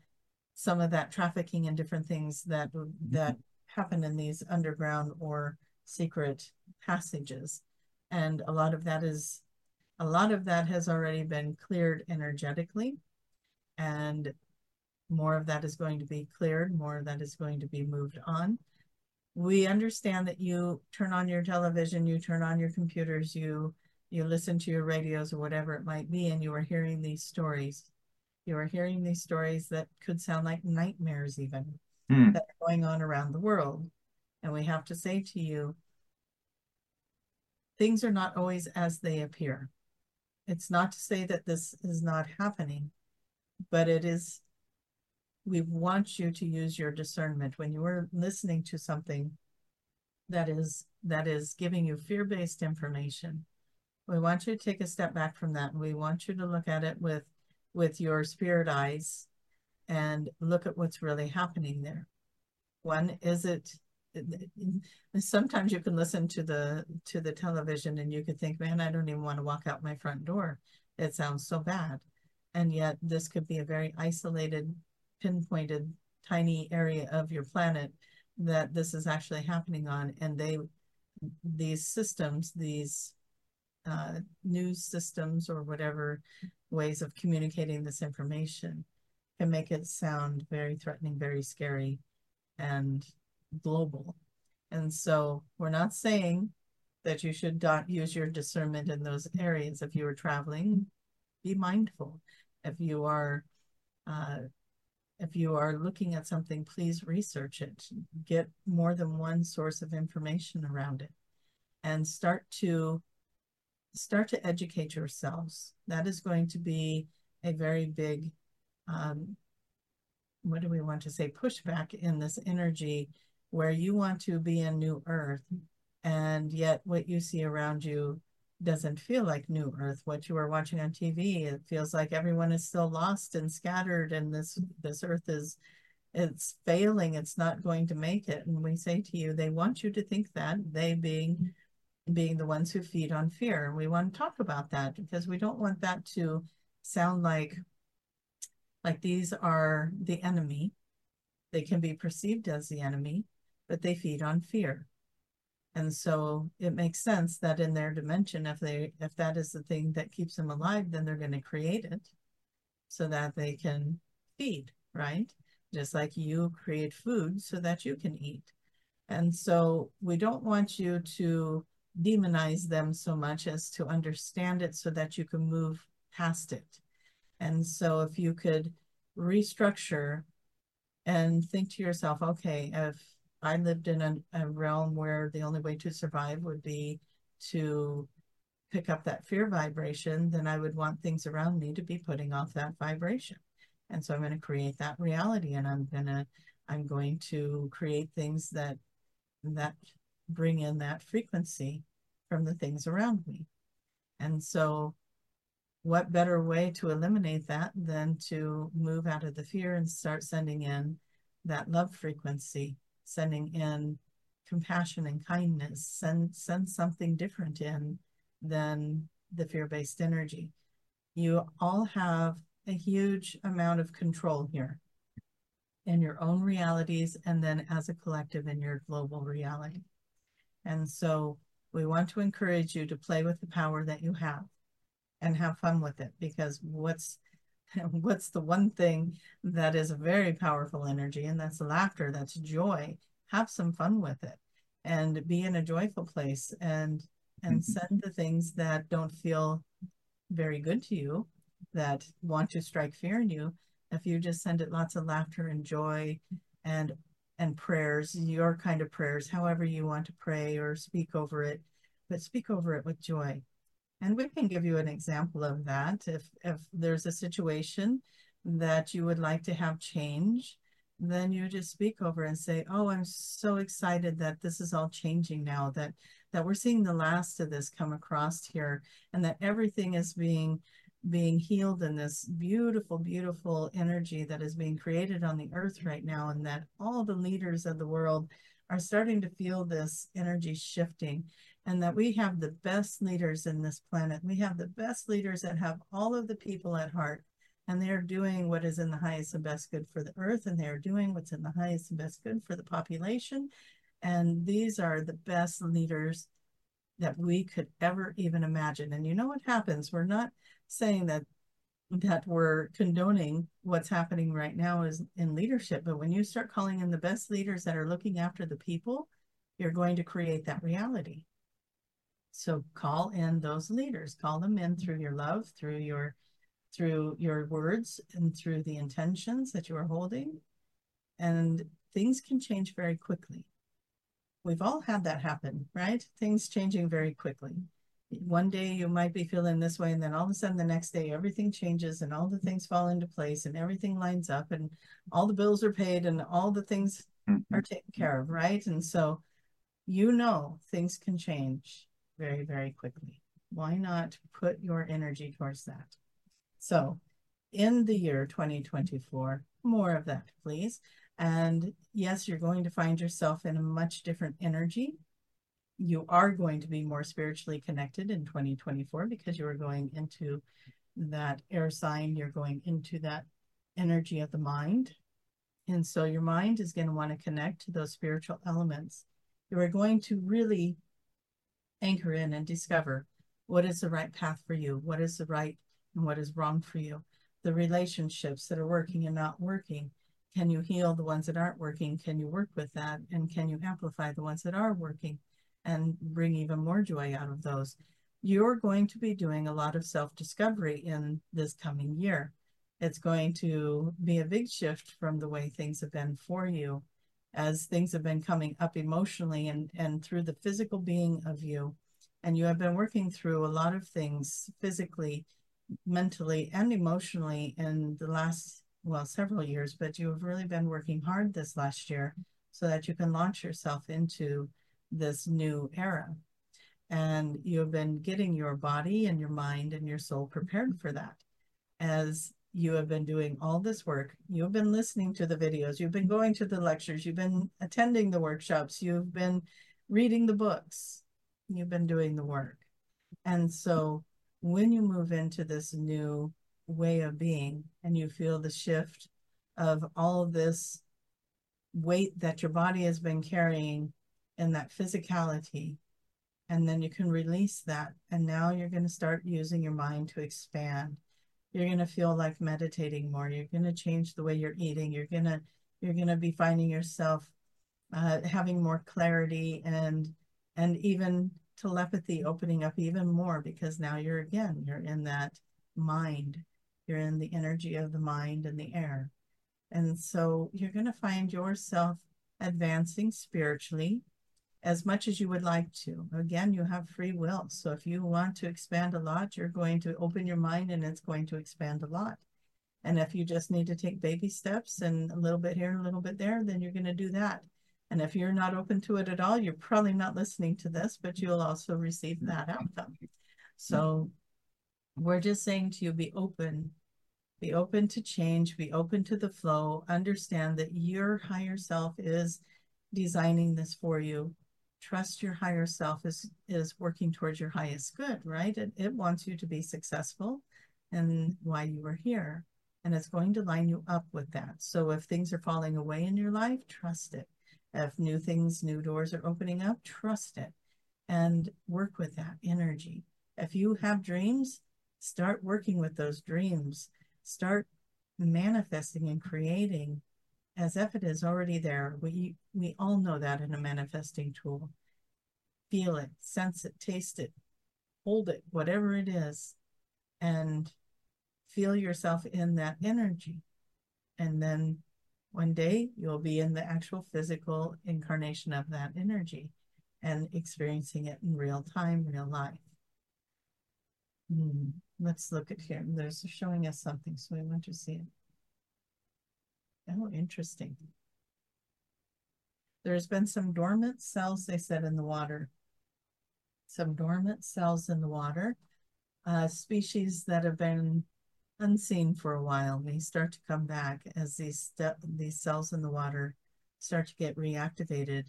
some of that trafficking and different things that mm-hmm. that happen in these underground or secret passages. And a lot of that is a lot of that has already been cleared energetically and more of that is going to be cleared more of that is going to be moved on. We understand that you turn on your television you turn on your computers you you listen to your radios or whatever it might be and you are hearing these stories you are hearing these stories that could sound like nightmares even mm. that are going on around the world and we have to say to you things are not always as they appear. It's not to say that this is not happening, but it is, we want you to use your discernment when you are listening to something that is that is giving you fear-based information. We want you to take a step back from that and we want you to look at it with with your spirit eyes and look at what's really happening there. One, is it sometimes you can listen to the to the television and you could think man i don't even want to walk out my front door. It sounds so bad. And yet this could be a very isolated pinpointed tiny area of your planet that this is actually happening on. And they these systems these uh, news systems or whatever ways of communicating this information can make it sound very threatening very scary and global. And so we're not saying that you should not use your discernment in those areas. If you are traveling, be mindful. If you are uh, if you are looking at something, please research it. Get more than one source of information around it and start to start to educate yourselves. That is going to be a very big um, what do we want to say pushback in this energy where you want to be in new earth and yet what you see around you doesn't feel like new earth what you are watching on tv it feels like everyone is still lost and scattered and this this earth is it's failing it's not going to make it and we say to you they want you to think that they being being the ones who feed on fear we want to talk about that because we don't want that to sound like like these are the enemy they can be perceived as the enemy but they feed on fear and so it makes sense that in their dimension, if they if that is the thing that keeps them alive, then they're going to create it so that they can feed, right? Just like you create food so that you can eat. And so we don't want you to demonize them so much as to understand it so that you can move past it. And so if you could restructure and think to yourself, okay, if I lived in a, a realm where the only way to survive would be to pick up that fear vibration, then I would want things around me to be putting off that vibration. And so I'm going to create that reality and I'm going to I'm going to create things that that bring in that frequency from the things around me. And so what better way to eliminate that than to move out of the fear and start sending in that love frequency sending in compassion and kindness, send send something different in than the fear-based energy. You all have a huge amount of control here in your own realities and then as a collective in your global reality. And so we want to encourage you to play with the power that you have and have fun with it because what's *laughs* what's the one thing that is a very powerful energy and that's laughter that's joy have some fun with it and be in a joyful place and and mm-hmm. send the things that don't feel very good to you that want to strike fear in you if you just send it lots of laughter and joy and and prayers your kind of prayers however you want to pray or speak over it but speak over it with joy and we can give you an example of that. If, if there's a situation that you would like to have change, then you just speak over and say, oh, I'm so excited that this is all changing now, that, that we're seeing the last of this come across here and that everything is being being healed in this beautiful, beautiful energy that is being created on the earth right now, and that all the leaders of the world are starting to feel this energy shifting and that we have the best leaders in this planet. We have the best leaders that have all of the people at heart, and they're doing what is in the highest and best good for the earth, and they're doing what's in the highest and best good for the population. And these are the best leaders that we could ever even imagine. And you know what happens? We're not saying that that we're condoning what's happening right now is in leadership, but when you start calling in the best leaders that are looking after the people, you're going to create that reality. So call in those leaders, call them in through your love, through your through your words and through the intentions that you are holding. And things can change very quickly. We've all had that happen, right? Things changing very quickly. One day you might be feeling this way, and then all of a sudden the next day everything changes and all the things fall into place and everything lines up and all the bills are paid and all the things mm-hmm. are taken care of, right? And so you know things can change very, very quickly. Why not put your energy towards that? So in the year 2024, more of that, please. And yes, you're going to find yourself in a much different energy. You are going to be more spiritually connected in 2024 because you are going into that air sign, you're going into that energy of the mind. And so your mind is going to want to connect to those spiritual elements. You are going to really anchor in and discover what is the right path for you, what is the right and what is wrong for you, the relationships that are working and not working. Can you heal the ones that aren't working? Can you work with that? And can you amplify the ones that are working and bring even more joy out of those? You're going to be doing a lot of self discovery in this coming year. It's going to be a big shift from the way things have been for you as things have been coming up emotionally and, and through the physical being of you. And you have been working through a lot of things physically, mentally, and emotionally in the last, well, several years, but you have really been working hard this last year so that you can launch yourself into this new era. And you have been getting your body and your mind and your soul prepared for that. As you have been doing all this work, you've been listening to the videos, you've been going to the lectures, you've been attending the workshops, you've been reading the books, you've been doing the work. And so when you move into this new way of being and you feel the shift of all of this weight that your body has been carrying in that physicality, and then you can release that. And now you're going to start using your mind to expand. You're going to feel like meditating more. You're going to change the way you're eating. You're going to you're going to be finding yourself uh, having more clarity and and even telepathy opening up even more because now you're again you're in that mind you're in the energy of the mind and the air and so you're going to find yourself advancing spiritually as much as you would like to. Again, you have free will. So if you want to expand a lot, you're going to open your mind and it's going to expand a lot. And if you just need to take baby steps and a little bit here and a little bit there, then you're going to do that. And if you're not open to it at all, you're probably not listening to this, but you'll also receive that outcome. So we're just saying to you, be open be open to change, be open to the flow, understand that your higher self is designing this for you. Trust your higher self is is working towards your highest good, right? It, it wants you to be successful and why you are here. And it's going to line you up with that. So if things are falling away in your life, trust it. If new things, new doors are opening up, trust it and work with that energy. If you have dreams, start working with those dreams start manifesting and creating as if it is already there. We we all know that in a manifesting tool. Feel it, sense it, taste it, hold it, whatever it is, and feel yourself in that energy. And then one day you'll be in the actual physical incarnation of that energy and experiencing it in real time, real life. Hmm. Let's look at here. There's showing us something, so we want to see it. Oh, interesting. There's been some dormant cells, they said, in the water. Some dormant cells in the water. Uh, species that have been unseen for a while may start to come back as these these cells in the water start to get reactivated.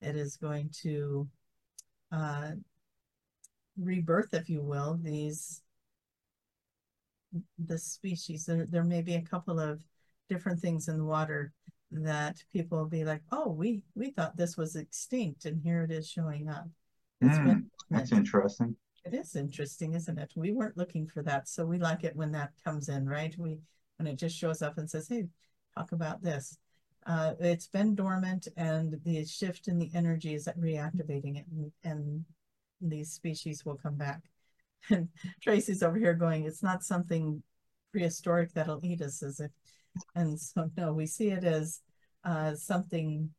It is going to uh, rebirth, if you will, these the species. There, there may be a couple of different things in the water that people will be like, oh, we we thought this was extinct, and here it is showing up. Mm, that's interesting. It is interesting, isn't it? We weren't looking for that, so we like it when that comes in, right? We when it just shows up and says, "Hey, talk about this." Uh, it's been dormant, and the shift in the energy is reactivating it, and, and these species will come back. *laughs* And Tracie's over here going, it's not something prehistoric that'll eat us, is it? And so no, we see it as uh, something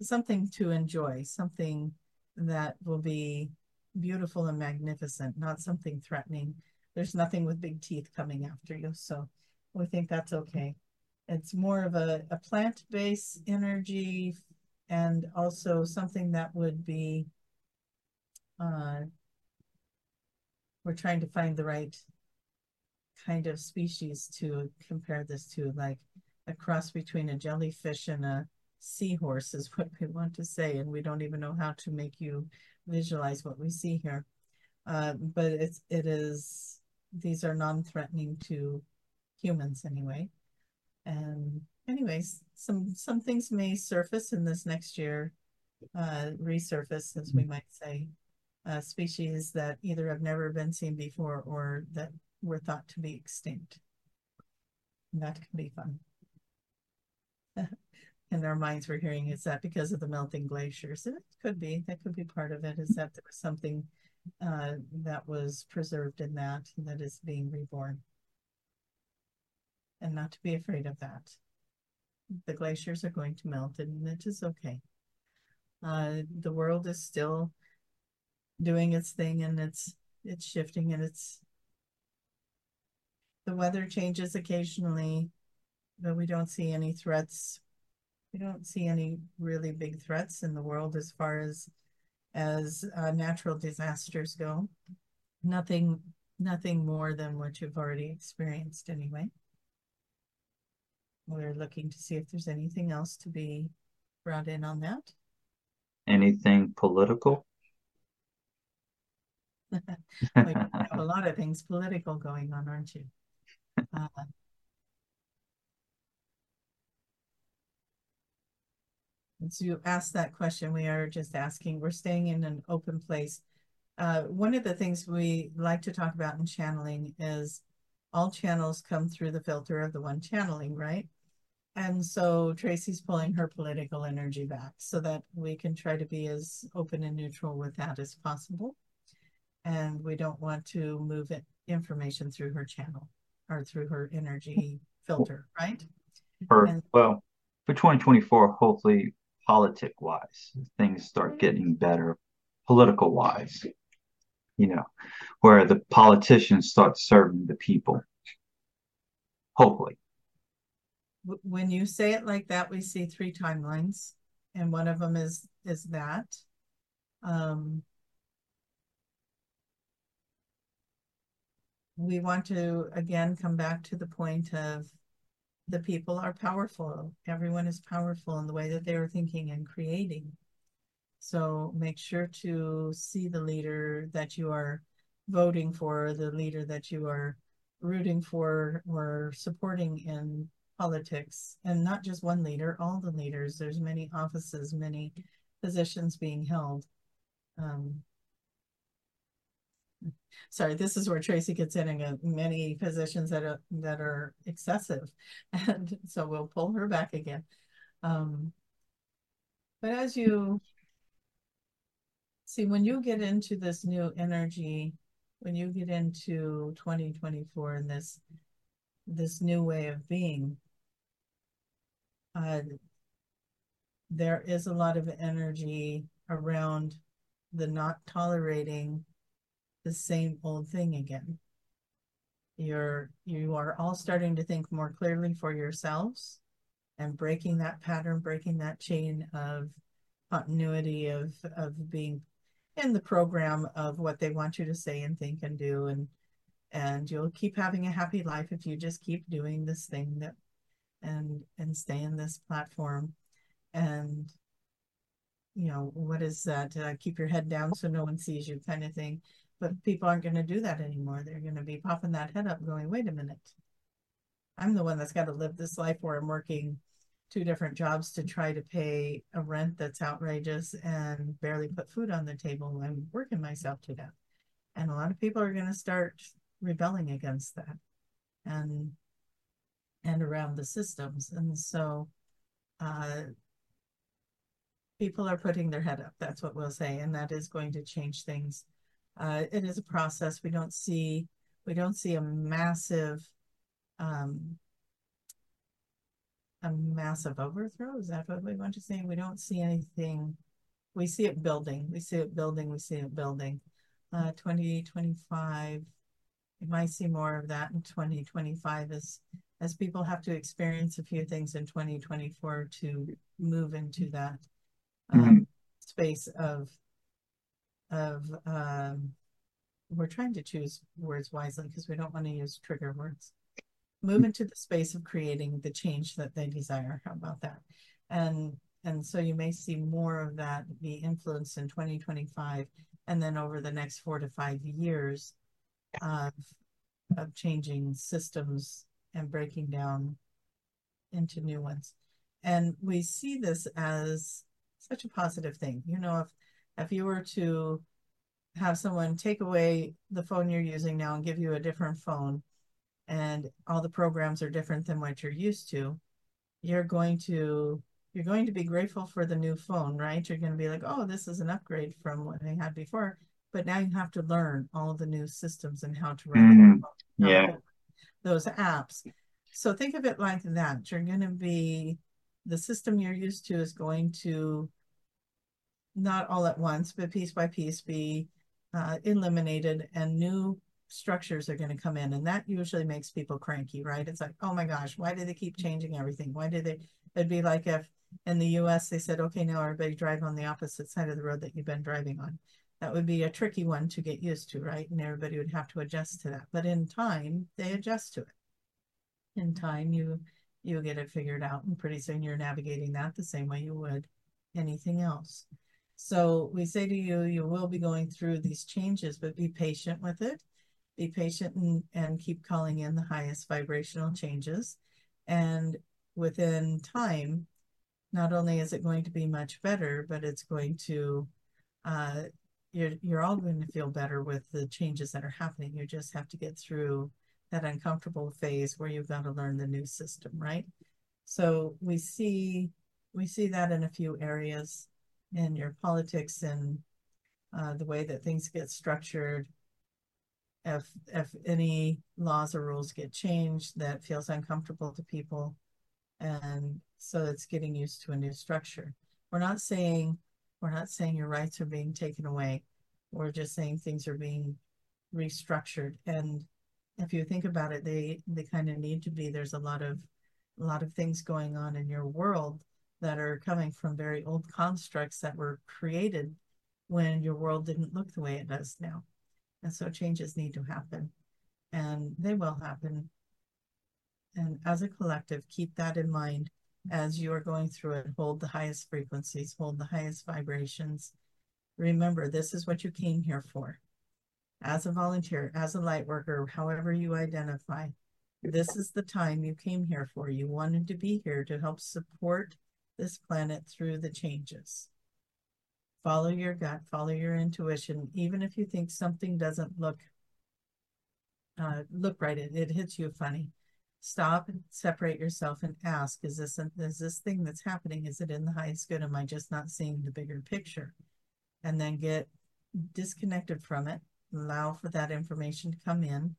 something to enjoy, something that will be beautiful and magnificent, not something threatening. There's nothing with big teeth coming after you. So we think that's okay. It's more of a, a plant-based energy and also something that would be uh, we're trying to find the right kind of species to compare this to, like a cross between a jellyfish and a seahorse is what we want to say, and we don't even know how to make you visualize what we see here. Uh, but it's it is these are non-threatening to humans anyway. And anyways, some some things may surface in this next year, uh, resurface as we might say, uh, species that either have never been seen before or that were thought to be extinct. And that can be fun. *laughs* and our minds, we're hearing is that because of the melting glaciers? And it could be. That could be part of it. Is that there was something uh, that was preserved in that that is being reborn. and not to be afraid of that. The glaciers are going to melt and it is okay. Uh, the world is still doing its thing and it's it's shifting and it's the weather changes occasionally, but we don't see any threats. We don't see any really big threats in the world as far as as uh, natural disasters go. Nothing, nothing more than what you've already experienced anyway. We're looking to see if there's anything else to be brought in on that. Anything political? *laughs* you have a lot of things political going on, aren't you? Uh, as you asked that question, we are just asking, we're staying in an open place. Uh, one of the things we like to talk about in channeling is all channels come through the filter of the one channeling, right? And so Tracie's pulling her political energy back so that we can try to be as open and neutral with that as possible. And we don't want to move it, information through her channel or through her energy filter, right? For, and, well, for 2024, hopefully politic wise, things start getting better political wise, you know, where the politicians start serving the people. Hopefully. When you say it like that, we see three timelines, and one of them is is that. Um, we want to again come back to the point of the people are powerful. Everyone is powerful in the way that they are thinking and creating. So make sure to see the leader that you are voting for, the leader that you are rooting for or supporting in politics, and not just one leader, all the leaders. There's many offices, many positions being held. Um, sorry, this is where Tracie gets in and many positions that are that are excessive, *laughs* and so we'll pull her back again. Um, but as you see, when you get into this new energy, when you get into 2024 and this this new way of being, uh, there is a lot of energy around the not tolerating the same old thing again. You're you are all starting to think more clearly for yourselves and breaking that pattern, breaking that chain of continuity of of being in the program of what they want you to say and think and do. And and you'll keep having a happy life if you just keep doing this thing that and and stay in this platform. And you know what is that? Uh, keep your head down so no one sees you kind of thing but people aren't going to do that anymore. They're going to be popping that head up going, wait a minute. I'm the one that's got to live this life where I'm working two different jobs to try to pay a rent that's outrageous and barely put food on the table. I'm working myself to death. And a lot of people are going to start rebelling against that and and around the systems. And so uh, people are putting their head up. That's what we'll say. And that is going to change things uh, it is a process. We don't see we don't see a massive um, a massive overthrow. Is that what we want to say? We don't see anything. We see it building. We see it building. We see it building. Uh, 2025, we might see more of that in 2025 as as people have to experience a few things in 2024 to move into that um, mm-hmm. space of of um, we're trying to choose words wisely because we don't want to use trigger words. Move into the space of creating the change that they desire. How about that? And and so you may see more of that be influenced in 2025 and then over the next four to five years of, of changing systems and breaking down into new ones. And we see this as such a positive thing. You know, if if you were to have someone take away the phone you're using now and give you a different phone and all the programs are different than what you're used to you're going to you're going to be grateful for the new phone right? You're going to be like oh this is an upgrade from what i had before. But now you have to learn all the new systems and how to run mm-hmm. yeah. Those apps. So think of it like that. You're going to be, the system you're used to is going to not all at once, but piece by piece be uh, eliminated and new structures are going to come in. And that usually makes people cranky, right? It's like, oh my gosh, why do they keep changing everything? Why do they? It'd be like if in the US they said, okay, now everybody drive on the opposite side of the road that you've been driving on. That would be a tricky one to get used to, right? And everybody would have to adjust to that. But in time, they adjust to it. In time, you you get it figured out, and pretty soon you're navigating that the same way you would anything else. So we say to you, you will be going through these changes, but be patient with it. Be patient and, and keep calling in the highest vibrational changes. And within time, not only is it going to be much better, but it's going to, uh, you're, you're all going to feel better with the changes that are happening. You just have to get through that uncomfortable phase where you've got to learn the new system, right? So we see, we see that in a few areas in your politics and uh, the way that things get structured. If if any laws or rules get changed, that feels uncomfortable to people, and so it's getting used to a new structure. We're not saying we're not saying your rights are being taken away. We're just saying things are being restructured. And if you think about it, they they kind of need to be. There's a lot of a lot of things going on in your world that are coming from very old constructs that were created when your world didn't look the way it does now. And so changes need to happen and they will happen. And as a collective, keep that in mind as you are going through it. Hold the highest frequencies, hold the highest vibrations. Remember, this is what you came here for. As a volunteer, as a light worker, however you identify, this is the time you came here for. You wanted to be here to help support this planet through the changes. Follow your gut, follow your intuition, even if you think something doesn't look uh, look right, it, it hits you funny. Stop and separate yourself and ask, is this, is this thing that's happening, is it in the highest good? Am I just not seeing the bigger picture? And then get disconnected from it, allow for that information to come in,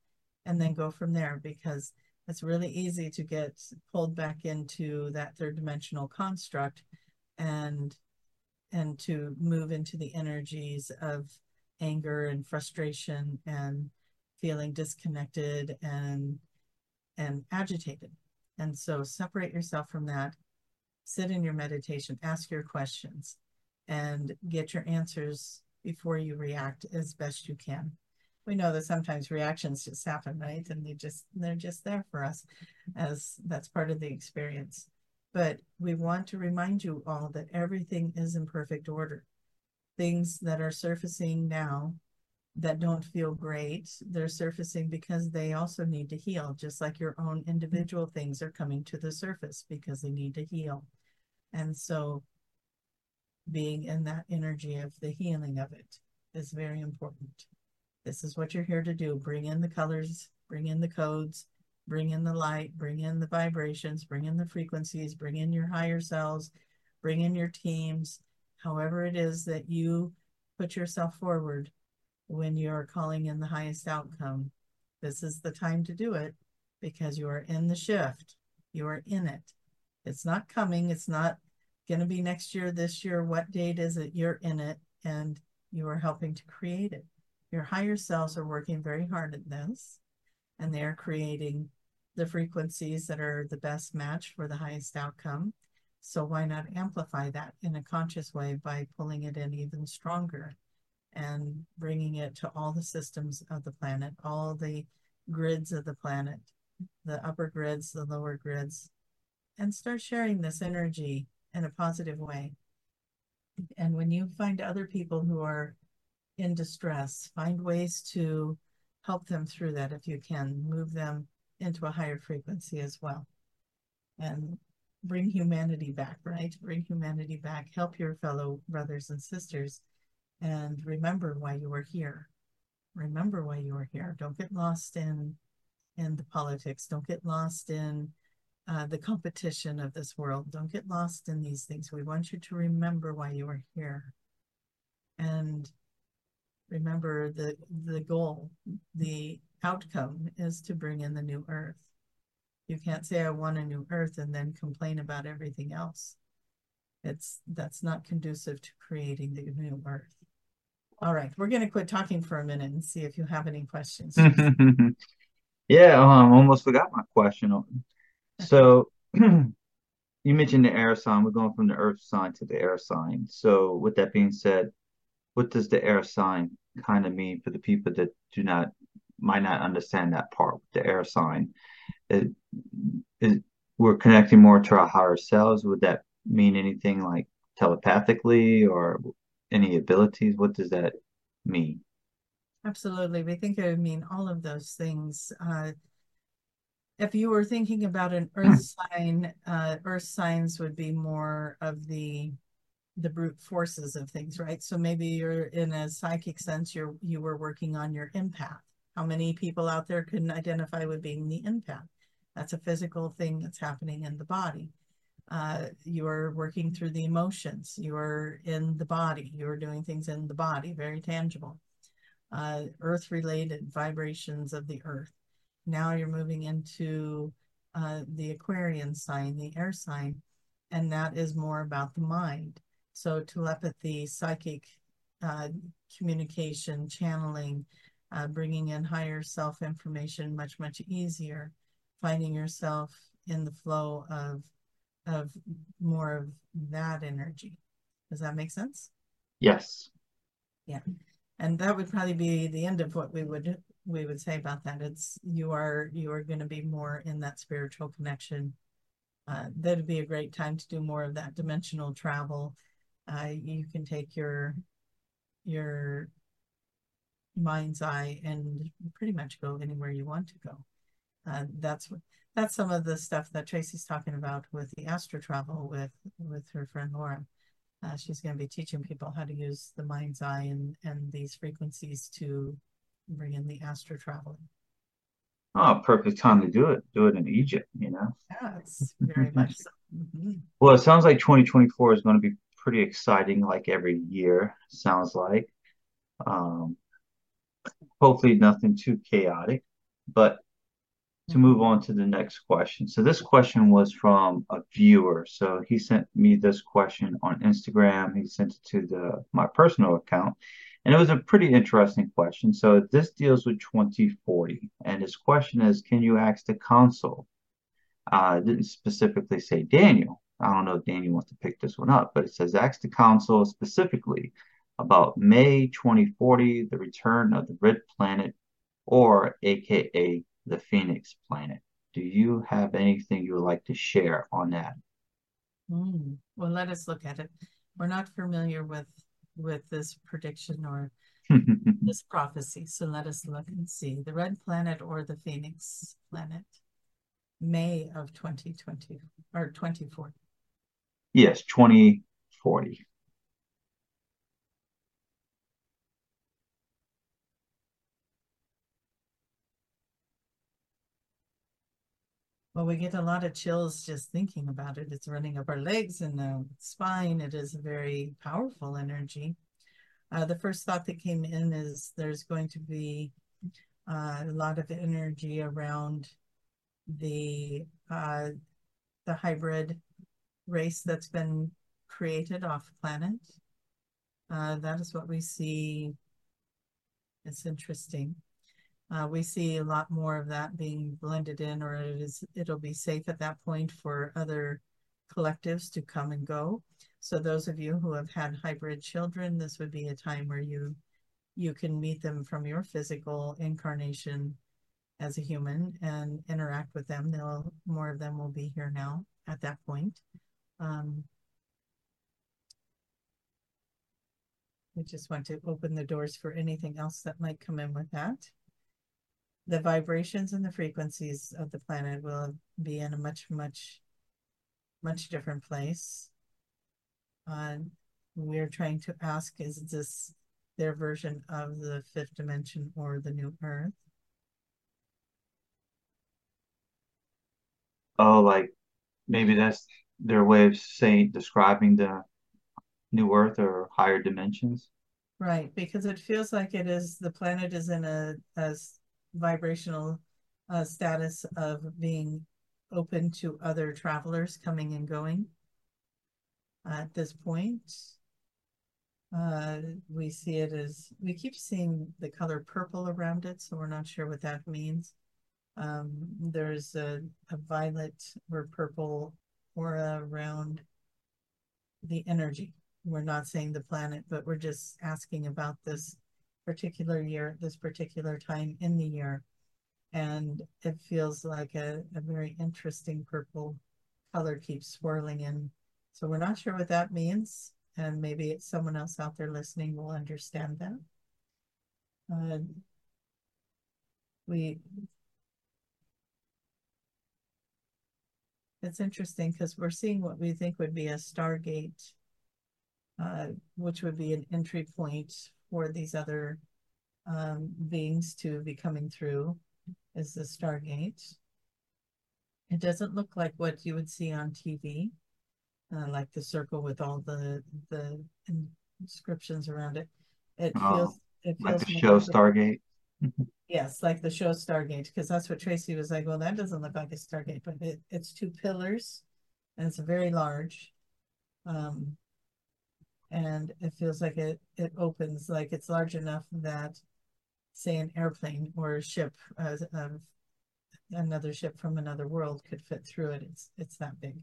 and then go from there because it's really easy to get pulled back into that third dimensional construct and and to move into the energies of anger and frustration and feeling disconnected and and agitated. And so separate yourself from that sit in your meditation ask your questions and get your answers before you react as best you can we know that sometimes reactions just happen, right? And they just they're just there for us as that's part of the experience. But we want to remind you all that everything is in perfect order. Things that are surfacing now that don't feel great, they're surfacing because they also need to heal, just like your own individual things are coming to the surface because they need to heal. And so being in that energy of the healing of it is very important. This is what you're here to do. Bring in the colors, bring in the codes, bring in the light, bring in the vibrations, bring in the frequencies, bring in your higher selves, bring in your teams, however it is that you put yourself forward when you're calling in the highest outcome. This is the time to do it because you are in the shift. You are in it. It's not coming. It's not going to be next year, this year. What date is it? You're in it and you are helping to create it. Your higher selves are working very hard at this, and they're creating the frequencies that are the best match for the highest outcome. So why not amplify that in a conscious way by pulling it in even stronger and bringing it to all the systems of the planet, all the grids of the planet, the upper grids, the lower grids, and start sharing this energy in a positive way. And when you find other people who are in distress. Find ways to help them through that if you can, move them into a higher frequency as well. And bring humanity back, right? Bring humanity back. Help your fellow brothers and sisters and remember why you are here. Remember why you are here. Don't get lost in in the politics. Don't get lost in uh, the competition of this world. Don't get lost in these things. We want you to remember why you are here. And remember the the goal, the outcome is to bring in the new earth. You can't say I want a new earth and then complain about everything else. It's that's not conducive to creating the new earth. All right, we're going to quit talking for a minute and see if you have any questions. *laughs* yeah, um, almost forgot my question. So *clears throat* you mentioned the air sign. We're going from the earth sign to the air sign. So with that being said, what does the air sign kind of mean for the people that do not might not understand that part with the air sign? It, it, we're connecting more to our higher selves. Would that mean anything like telepathically or any abilities? What does that mean? Absolutely. We think it would mean all of those things. Uh, if you were thinking about an earth *clears throat* sign, uh, earth signs would be more of the the brute forces of things, right? So maybe you're in a psychic sense, you're you were working on your empath. How many people out there can identify with being the empath? That's a physical thing that's happening in the body. Uh, you're working through the emotions. You're in the body. You're doing things in the body, very tangible. Uh, earth related vibrations of the earth. Now you're moving into uh, the Aquarian sign, the air sign, and that is more about the mind. So telepathy, psychic uh, communication, channeling, uh, bringing in higher self information much, much easier, finding yourself in the flow of of more of that energy. Does that make sense? Yes. Yeah. And that would probably be the end of what we would we would say about that. It's you are you are going to be more in that spiritual connection. Uh, that'd be a great time to do more of that dimensional travel. Uh, you can take your your mind's eye and pretty much go anywhere you want to go. Uh, that's that's some of the stuff that Tracie's talking about with the astro travel with with her friend Laura. Uh, she's going to be teaching people how to use the mind's eye and and these frequencies to bring in the astro traveling. Oh, perfect time to do it. Do it in Egypt, you know. Yes, very much so. *laughs* Mm-hmm. Well, it sounds like 2024 is going to be pretty exciting, like every year. Sounds like. Um, hopefully, nothing too chaotic, but to move on to the next question. So this question was from a viewer. So he sent me this question on Instagram. He sent it to the my personal account. And it was a pretty interesting question. So this deals with 2040. And his question is, can you ask the council? Uh, didn't specifically say Daniel. I don't know if Daniel wants to pick this one up, but it says ask the council specifically about May 2040, the return of the red planet, or AKA the Phoenix planet. Do you have anything you would like to share on that? Mm, well, let us look at it. We're not familiar with with this prediction or *laughs* this prophecy, so let us look and see the red planet or the Phoenix planet. May of 2020 or 2040. Yes, 2040. Well, we get a lot of chills just thinking about it. It's running up our legs and the spine. It is a very powerful energy. Uh, the first thought that came in is there's going to be uh, a lot of energy around the uh, the hybrid race that's been created off planet. Uh, that is what we see. It's interesting. Uh, we see a lot more of that being blended in, or it is it'll be safe at that point for other collectives to come and go. So those of you who have had hybrid children, this would be a time where you you can meet them from your physical incarnation as a human and interact with them. They'll more of them will be here now at that point. Um, we just want to open the doors for anything else that might come in with that the vibrations and the frequencies of the planet will be in a much, much, much different place. Uh, we're trying to ask is this their version of the fifth dimension or the new earth? Oh, like maybe that's their way of saying describing the new earth or higher dimensions. Right, because it feels like it is the planet is in a, a vibrational uh, status of being open to other travelers coming and going at this point. Uh, we see it as, we keep seeing the color purple around it, so we're not sure what that means. Um, there's a, a violet or purple aura around the energy. We're not saying the planet, but we're just asking about this particular year, this particular time in the year. And it feels like a, a very interesting purple color keeps swirling in. So we're not sure what that means. And maybe someone else out there listening will understand that. Uh, we it's interesting because we're seeing what we think would be a stargate, uh, which would be an entry point for these other um, beings to be coming through, is the stargate. It doesn't look like what you would see on TV, uh, like the circle with all the the inscriptions around it. It oh, feels it feels like the show Stargate. Yes, like the show Stargate, because that's what Tracie was like. Well, that doesn't look like a Stargate, but it, it's two pillars, and it's very large, um, and it feels like it it opens like it's large enough that, say, an airplane or a ship, uh, uh, another ship from another world could fit through it. It's it's that big,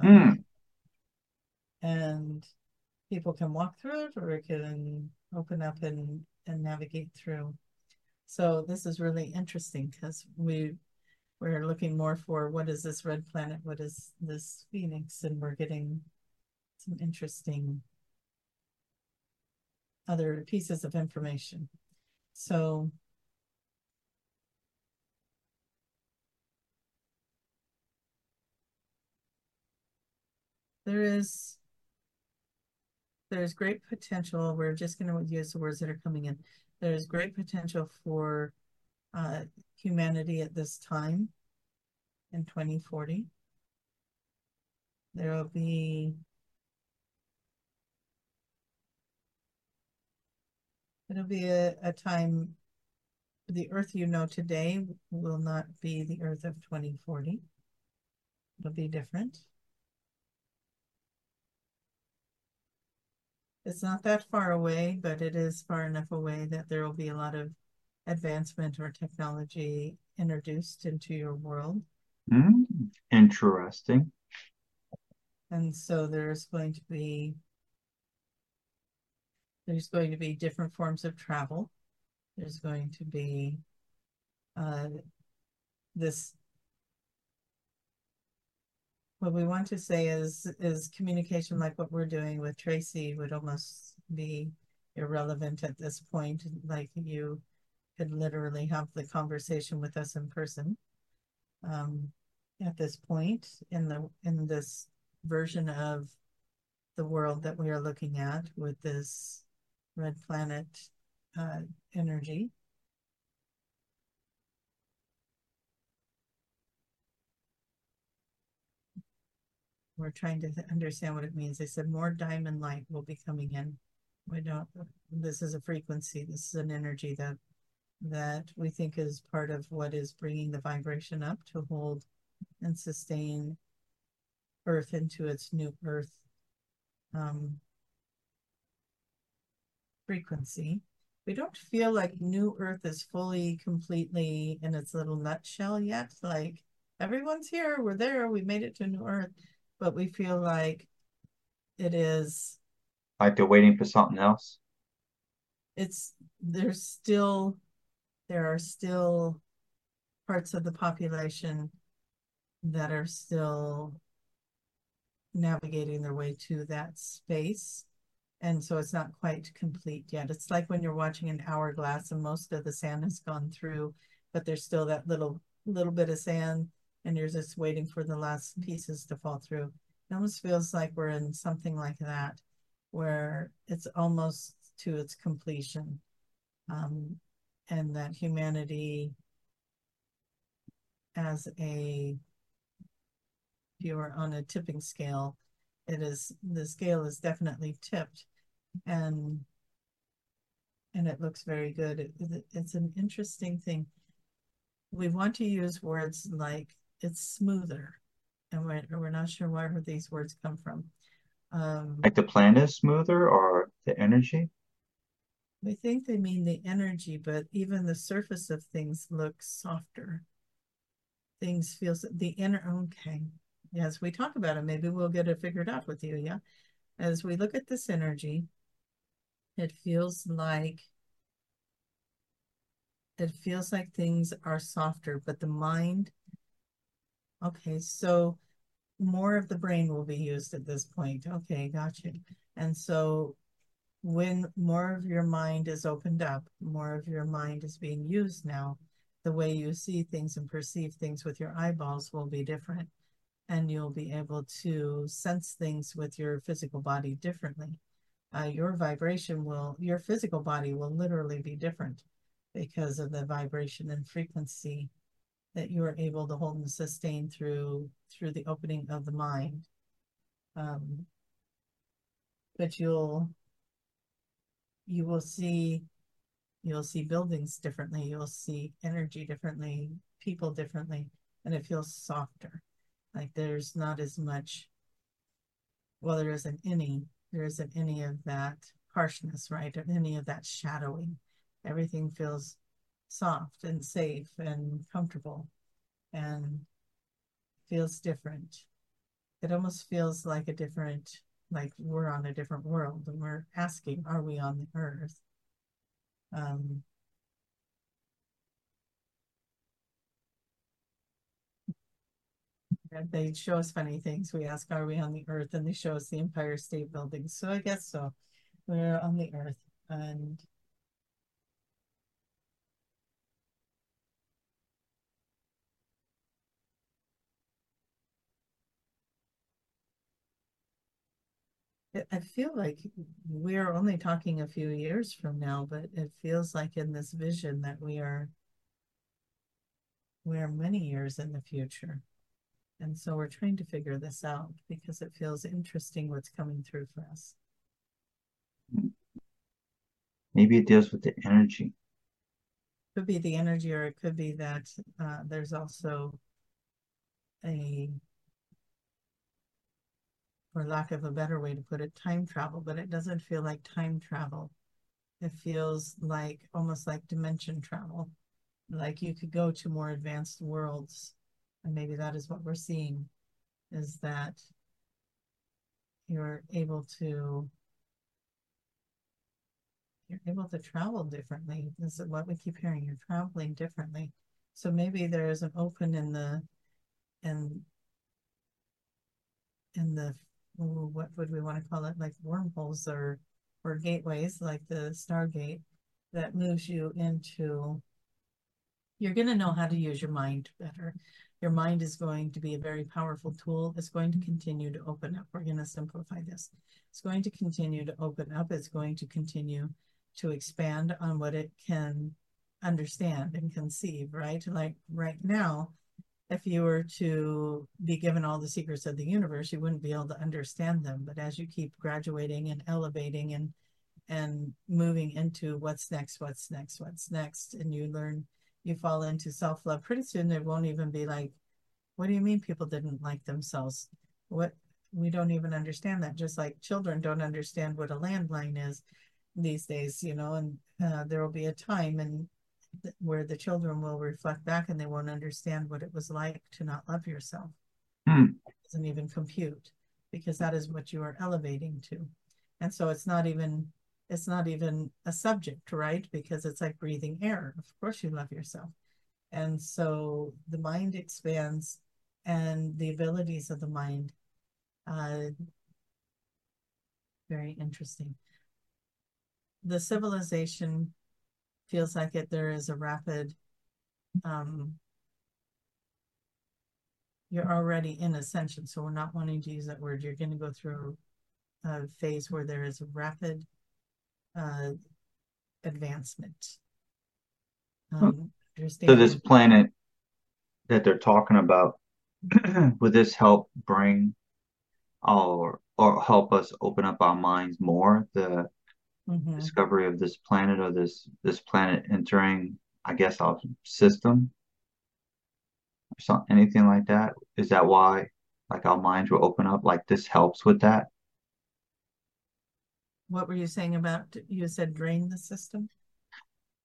um, mm. and people can walk through it, or it can open up and and navigate through. So this is really interesting because we we're looking more for what is this red planet, what is this phoenix, and we're getting some interesting other pieces of information. So there is there's great potential. We're just going to use the words that are coming in there's great potential for uh, humanity at this time in 2040. There will be it'll be a, a time the earth you know today will not be the earth of 2040 it'll be different It's not that far away, but it is far enough away that there will be a lot of advancement or technology introduced into your world. Mm, interesting. And so there's going to be there's going to be different forms of travel. There's going to be uh, this what we want to say is is communication like what we're doing with Tracie would almost be irrelevant at this point. Like you could literally have the conversation with us in person. Um, at this point in the in this version of the world that we are looking at with this red planet uh, energy we're trying to understand what it means. They said more diamond light will be coming in. We don't, this is a frequency, this is an energy that that we think is part of what is bringing the vibration up to hold and sustain Earth into its new Earth um, frequency. We don't feel like New Earth is fully, completely in its little nutshell yet. Like everyone's here, we're there, we made it to New Earth but we feel like it is like they're waiting for something else. It's there's still there are still parts of the population that are still navigating their way to that space. And so it's not quite complete yet. It's like when you're watching an hourglass and most of the sand has gone through, but there's still that little little bit of sand and you're just waiting for the last pieces to fall through. It almost feels like we're in something like that, where it's almost to its completion, um, and that humanity, as a, if you are on a tipping scale, it is the scale is definitely tipped, and and it looks very good. It, it, it's an interesting thing. We want to use words like it's smoother, and we're we're not sure where these words come from. Um, Like the planet is smoother or the energy? I think they mean the energy, but even the surface of things looks softer. Things feels the inner okay. As we talk about it, maybe we'll get it figured out with you. Yeah. As we look at this energy, it feels like it feels like things are softer, but the mind, okay, so more of the brain will be used at this point. Okay, gotcha. And so when more of your mind is opened up, more of your mind is being used now, the way you see things and perceive things with your eyeballs will be different. And you'll be able to sense things with your physical body differently. Uh, your vibration will, your physical body will literally be different because of the vibration and frequency that you are able to hold and sustain through through the opening of the mind. Um, but you'll you will see you'll see buildings differently, you'll see energy differently, people differently, and it feels softer. Like there's not as much well, there isn't any, there isn't any of that harshness, right? Or any of that shadowing everything feels soft and safe and comfortable and feels different. It almost feels like a different, like we're on a different world and we're asking, are we on the earth? Um, they show us funny things. We ask, are we on the earth? And they show us the Empire State Building. So I guess so. We're on the earth. And I feel like we're only talking a few years from now, but it feels like in this vision that we are we are many years in the future. And so we're trying to figure this out because it feels interesting what's coming through for us. Maybe it deals with the energy. Could be the energy, or it could be that uh, there's also a for lack of a better way to put it, time travel, but it doesn't feel like time travel. It feels like almost like dimension travel. Like you could go to more advanced worlds. And maybe that is what we're seeing is that you're able to you're able to travel differently. This is what we keep hearing. You're traveling differently. So maybe there is an open in the in in the what would we want to call it, like wormholes or or gateways, like the Stargate, that moves you into. You're going to know how to use your mind better. Your mind is going to be a very powerful tool. It's going to continue to open up. We're going to simplify this. It's going to continue to open up. It's going to continue to expand on what it can understand and conceive, right? Like right now, if you were to be given all the secrets of the universe, you wouldn't be able to understand them. But as you keep graduating and elevating and and moving into what's next, what's next, what's next, and you learn, you fall into self love. Pretty soon, it won't even be like, what do you mean people didn't like themselves? What we don't even understand that. Just like children don't understand what a landline is these days, you know, and uh, there will be a time and where the children will reflect back and they won't understand what it was like to not love yourself. Hmm. It doesn't even compute because that is what you are elevating to. And so it's not even it's not even a subject, right? Because it's like breathing air. Of course you love yourself. And so the mind expands and the abilities of the mind uh very interesting. The civilization feels like it there is a rapid um you're already in ascension. So we're not wanting to use that word. You're going to go through a phase where there is a rapid uh advancement. Um, so this planet that they're talking about *clears throat* would this help bring or or help us open up our minds more? The mm-hmm. discovery of this planet or this this planet entering, I guess, our system. or something, anything like that? Is that why like our minds will open up? Like this helps with that? What were you saying about you said drain the system?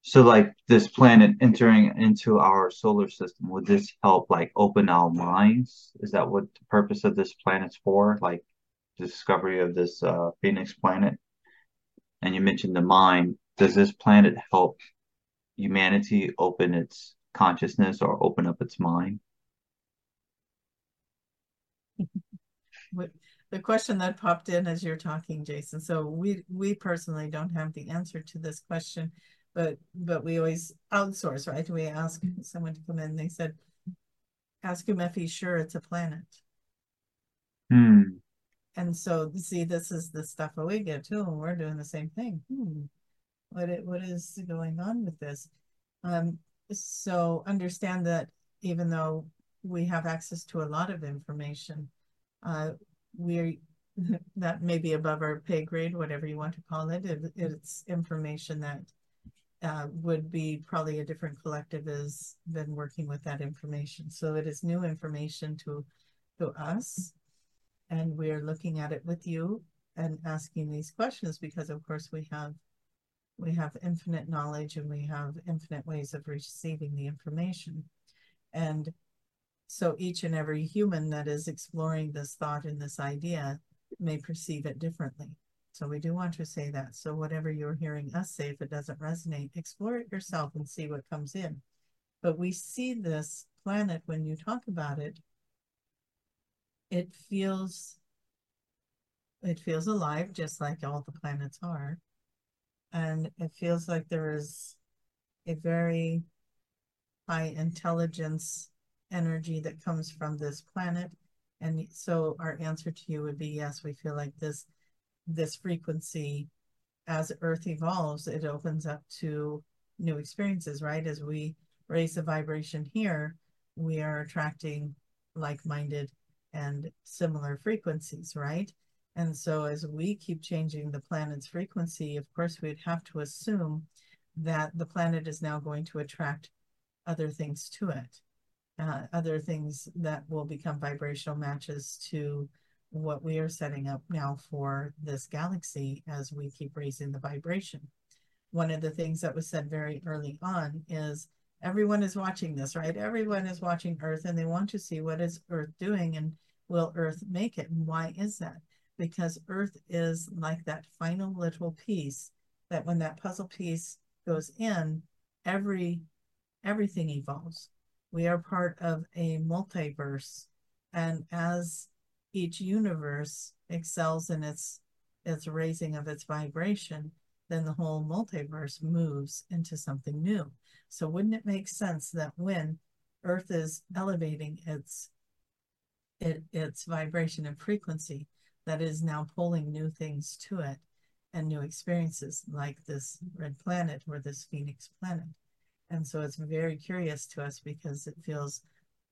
So like this planet entering into our solar system, would this help like open our minds? Is that what the purpose of this planet's for? Like the discovery of this uh, Phoenix planet? And you mentioned the mind. Does this planet help humanity open its consciousness or open up its mind? the question that popped in as you're talking, Jason. So we we personally don't have the answer to this question, but but we always outsource, right? We ask someone to come in. They said, ask him if he's sure it's a planet. Hmm. And so see, this is the stuff that we get too, and we're doing the same thing. Hmm. What it what is going on with this? Um, so understand that even though we have access to a lot of information, uh, we *laughs* that may be above our pay grade, whatever you want to call it. it it's information that uh, would be probably a different collective has been working with that information. So it is new information to to us, and we're looking at it with you and asking these questions because, of course, we have we have infinite knowledge and we have infinite ways of receiving the information. And so each and every human that is exploring this thought and this idea may perceive it differently. So we do want to say that. So whatever you're hearing us say, if it doesn't resonate, explore it yourself and see what comes in. But we see this planet when you talk about it, it feels it feels alive just like all the planets are. And it feels like there is a very high intelligence energy that comes from this planet. And so our answer to you would be yes we feel like this this frequency as earth evolves it opens up to new experiences right? As we raise the vibration here we are attracting like-minded and similar frequencies right and so as we keep changing the planet's frequency, of course, we'd have to assume that the planet is now going to attract other things to it, uh, other things that will become vibrational matches to what we are setting up now for this galaxy as we keep raising the vibration. One of the things that was said very early on is everyone is watching this, right? Everyone is watching Earth and they want to see what is Earth doing and will Earth make it? And why is that? because Earth is like that final little piece that when that puzzle piece goes in, every everything evolves. We are part of a multiverse, and as each universe excels in its its raising of its vibration, then the whole multiverse moves into something new. So wouldn't it make sense that when Earth is elevating its it, its vibration and frequency, that is now pulling new things to it and new experiences like this red planet or this phoenix planet. And so it's very curious to us because it feels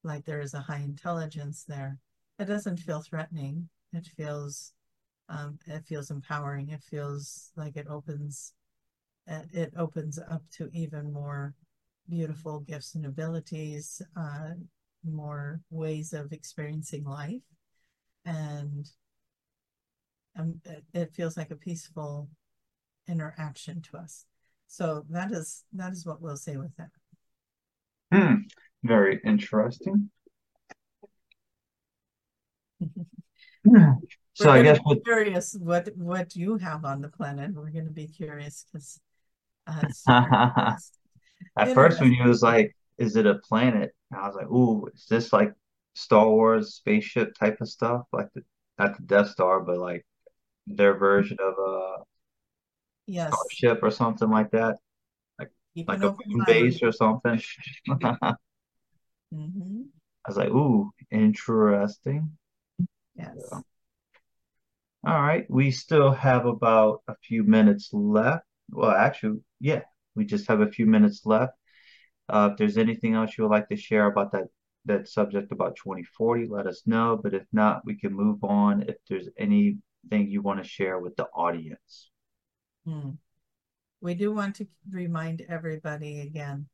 like there is a high intelligence there. It doesn't feel threatening. It feels um, it feels empowering. It feels like it opens it opens up to even more beautiful gifts and abilities, uh, more ways of experiencing life. And um, it feels like a peaceful interaction to us. So that is that is what we'll say with that. Hmm. Very interesting. *laughs* so I guess what curious what what you have on the planet. We're going to be curious because uh, *laughs* at first when you was like, "Is it a planet?" I was like, "Ooh, is this like Star Wars spaceship type of stuff, like the at the Death Star, but like their version of a yes. starship or something like that, like like a moon base or something. mm-hmm. *laughs* I was like, "Ooh, interesting." Yes. Yeah. All right, we still have about a few minutes left. Well, actually, yeah, we just have a few minutes left. Uh, if there's anything else you would like to share about that that subject about 2040, let us know. But if not, we can move on. If there's anything you want to share with the audience? Hmm. We do want to remind everybody again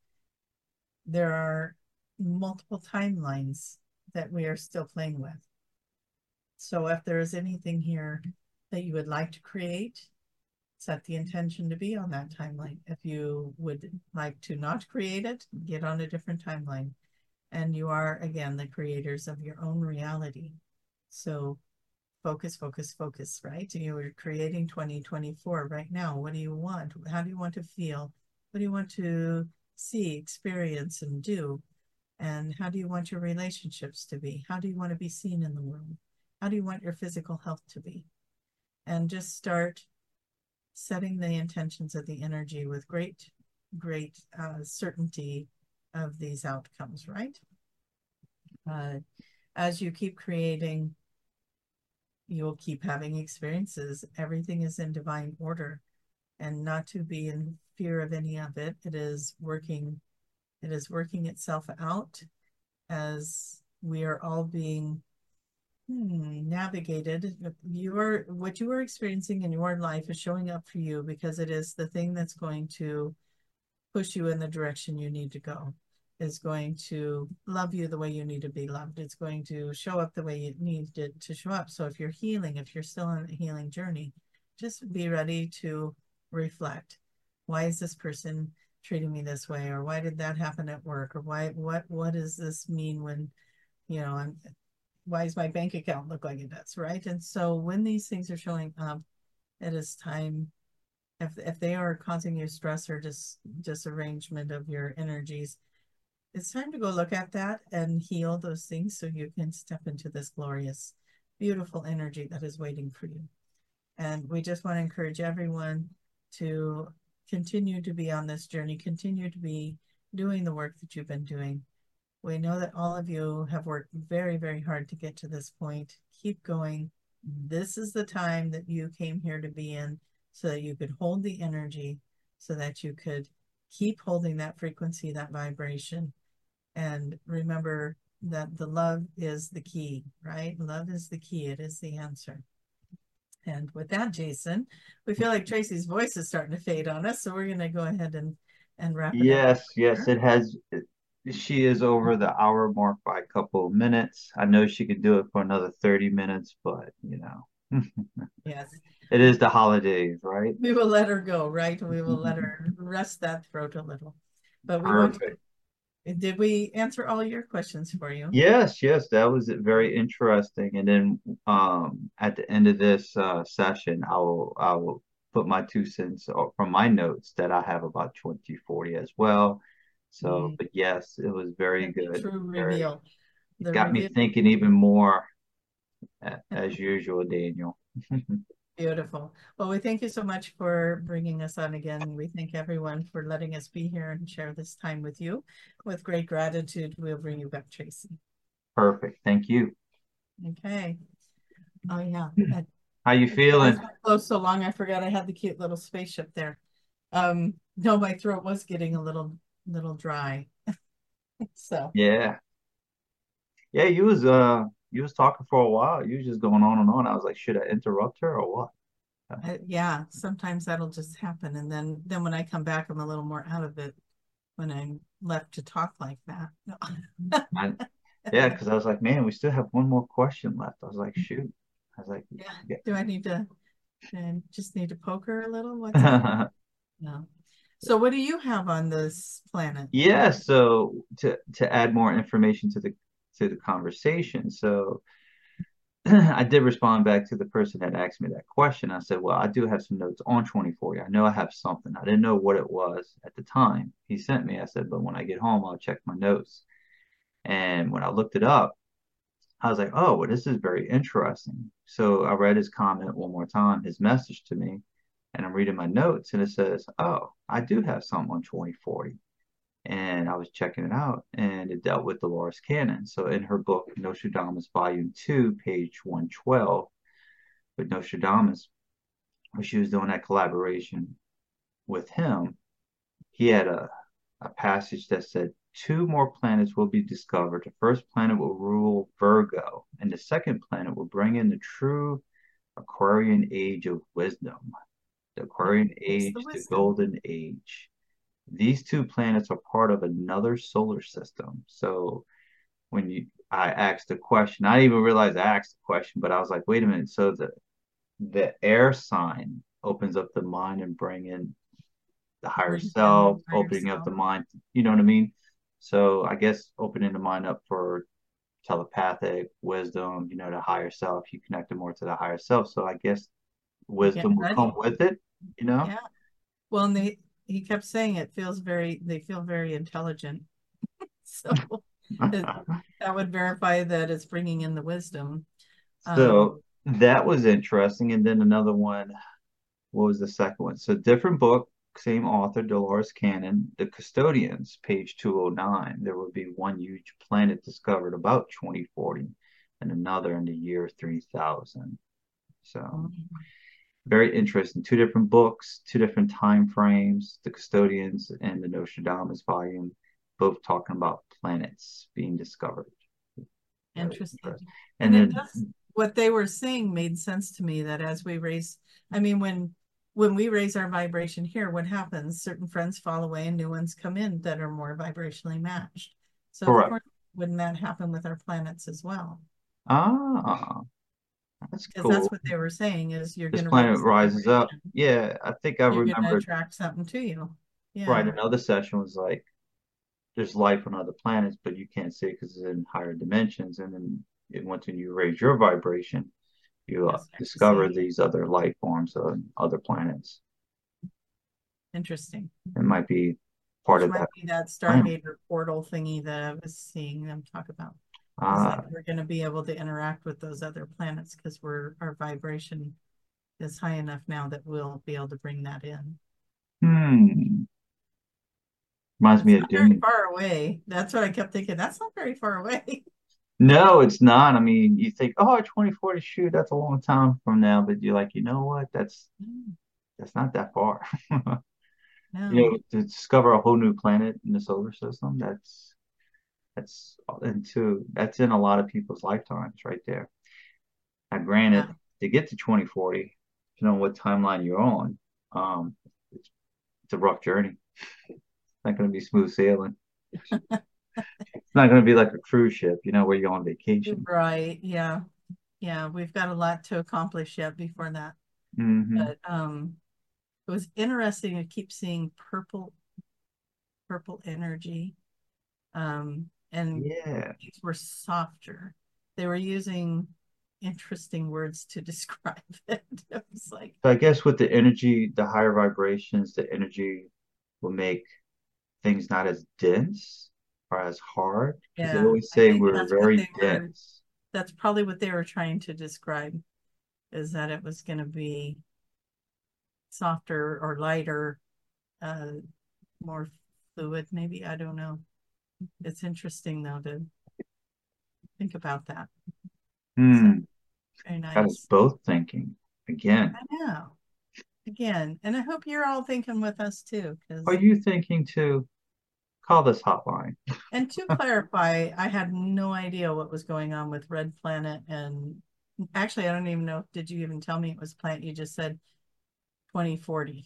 there are multiple timelines that we are still playing with. So if there is anything here that you would like to create, set the intention to be on that timeline. If you would like to not create it, get on a different timeline. And you are, again, the creators of your own reality. So focus, focus, focus, right? You are creating 2024 right now. What do you want? How do you want to feel? What do you want to see, experience, and do? And how do you want your relationships to be? How do you want to be seen in the world? How do you want your physical health to be? And just start setting the intentions of the energy with great, great uh, certainty of these outcomes, right? Uh, as you keep creating, you'll keep having experiences. Everything is in divine order and not to be in fear of any of it. It is working, it is working itself out as we are all being hmm, navigated. Your what you are experiencing in your life is showing up for you because it is the thing that's going to push you in the direction you need to go. Is going to love you the way you need to be loved. It's going to show up the way you need it to show up. So if you're healing, if you're still on a healing journey, just be ready to reflect. Why is this person treating me this way? Or why did that happen at work? Or why what what does this mean when, you know, I'm why does my bank account look like it does, right? And so when these things are showing up, it is time if if they are causing you stress or just disarrangement of your energies, it's time to go look at that and heal those things so you can step into this glorious, beautiful energy that is waiting for you. And we just want to encourage everyone to continue to be on this journey, continue to be doing the work that you've been doing we know that all of you have worked very, very hard to get to this point. Keep going. This is the time that you came here to be in so that you could hold the energy, so that you could keep holding that frequency, that vibration. And remember that the love is the key, right? Love is the key, it is the answer. And with that, Jason, we feel like Tracie's voice is starting to fade on us. So we're going to go ahead and, and wrap it yes, up. Yes, yes, it has she is over the hour mark by a couple of minutes. I know she could do it for another 30 minutes, but you know. *laughs* yes. It is the holidays, right? We will let her go, right? We will let her rest that throat a little. But we Perfect. won't did we answer all your questions for you? Yes, yes, that was very interesting. And then um, at the end of this uh, session, I will I will put my two cents from my notes that I have about 2040 as well. So, mm. but yes, it was very good. True reveal. Very, got reveal. me thinking even more, as *laughs* usual, Daniel. *laughs* Beautiful. Well, we thank you so much for bringing us on again. We thank everyone for letting us be here and share this time with you. With great gratitude, we'll bring you back, Tracie. Perfect. Thank you. Okay. Oh yeah. *clears throat* How you feeling? Close so long, I forgot I had the cute little spaceship there. Um, no, my throat was getting a little little dry. *laughs* so yeah, yeah. You was uh, you was talking for a while. You was just going on and on. I was like, should I interrupt her or what? Uh, yeah, sometimes that'll just happen, and then then when I come back, I'm a little more out of it when I'm left to talk like that. I, *laughs* yeah, because I was like, man, we still have one more question left. I was like, shoot. I was like, yeah. yeah. Do I need to? And just need to poke her a little? What's *laughs* no. So what do you have on this planet? Yeah, so to to add more information to the to the conversation. So *clears throat* I did respond back to the person that asked me that question. I said, "Well, I do have some notes on 2040. I know I have something. I didn't know what it was at the time he sent me. I said, but when I get home, I'll check my notes." And when I looked it up, I was like, "Oh, well, this is very interesting." So I read his comment one more time, his message to me, and I'm reading my notes and it says, oh, I do have something on 2040. And I was checking it out and it dealt with Dolores Cannon. So in her book, Nostradamus Volume 2, page 112, with Nostradamus, where she was doing that collaboration with him, he had a, a passage that said, Two more planets will be discovered. The first planet will rule Virgo, and the second planet will bring in the true Aquarian age of wisdom the Aquarian age, the, the Golden Age. these two planets are part of another solar system. So when you I asked a question, I didn't even realize I asked a question, but I was like, wait a minute. So the the air sign opens up the mind and bring in the higher self, higher opening up the mind. You know what I mean? So I guess opening the mind up for telepathic wisdom, you know, the higher self, you connect it more to the higher self. So I guess wisdom will come with it, you know? Yeah. Well, and they he kept saying it feels very they feel very intelligent. *laughs* So it, that would verify that it's bringing in the wisdom. Um, So that was interesting. And then another one, what was the second one? So different book, same author, Dolores Cannon, The Custodians, page 209. There will be one huge planet discovered about 2040 and another in the year 3000. So very interesting. Two different books, two different time frames, The Custodians and the Nostradamus volume, both talking about planets being discovered. Interesting. interesting. And, And then does what they were saying made sense to me that as we raise, I mean, when when we raise our vibration here, what happens? Certain friends fall away and new ones come in that are more vibrationally matched. So correct. course, wouldn't that happen with our planets as well? Ah, that's Because that's what they were saying is you're going to planet rises up. Yeah, I think I You're remember attract something to you. right. Another session was like there's life on other planets, but you can't see it because it's in higher dimensions. And then it, once you raise your vibration, you uh, discover these other life forms on other planets. Interesting. It might be part Which of might that be that plan. Stargazer portal thingy that I was seeing them talk about. Ah, we're going to be able to interact with those other planets because we're our vibration is high enough now that we'll be able to bring that in. hmm. Reminds It's me of Dune. far away. That's what I kept thinking. That's not very far away. *laughs* No, it's not. I mean, you think, oh, 2040, shoot, that's a long time from now, but you're like, you know what? That's that's not that far. *laughs* You know, to discover a whole new planet in the solar system, that's that's into that's in a lot of people's lifetimes right there. Now, Yeah. granted, to get to 2040, depending on what timeline you're on, um, it's it's a rough journey. It's not going to be smooth sailing. It's not going to be like a cruise ship, you know, where you're on vacation. Right. Yeah. Yeah. We've got a lot to accomplish yet before that. hmm But um it was interesting to keep seeing purple purple energy. Um and Yeah. were softer. They were using interesting words to *laughs* describe it. It was like, So I guess with the energy, the higher vibrations, the energy will make things not as dense or as hard because they yeah, always say we're very they were, dense. that's probably what they were trying to describe is that it was going to be softer or lighter, uh, more fluid, maybe. I don't know. It's interesting though to think about that. So Hmm. very Got us both thinking again. I know. Again, and I hope you're all thinking with us too, Because Are you thinking to call this hotline? And to *laughs* clarify, I had no idea what was going on with Red Planet. And actually, I don't even know. Did you even tell me it was plant You just said 2040.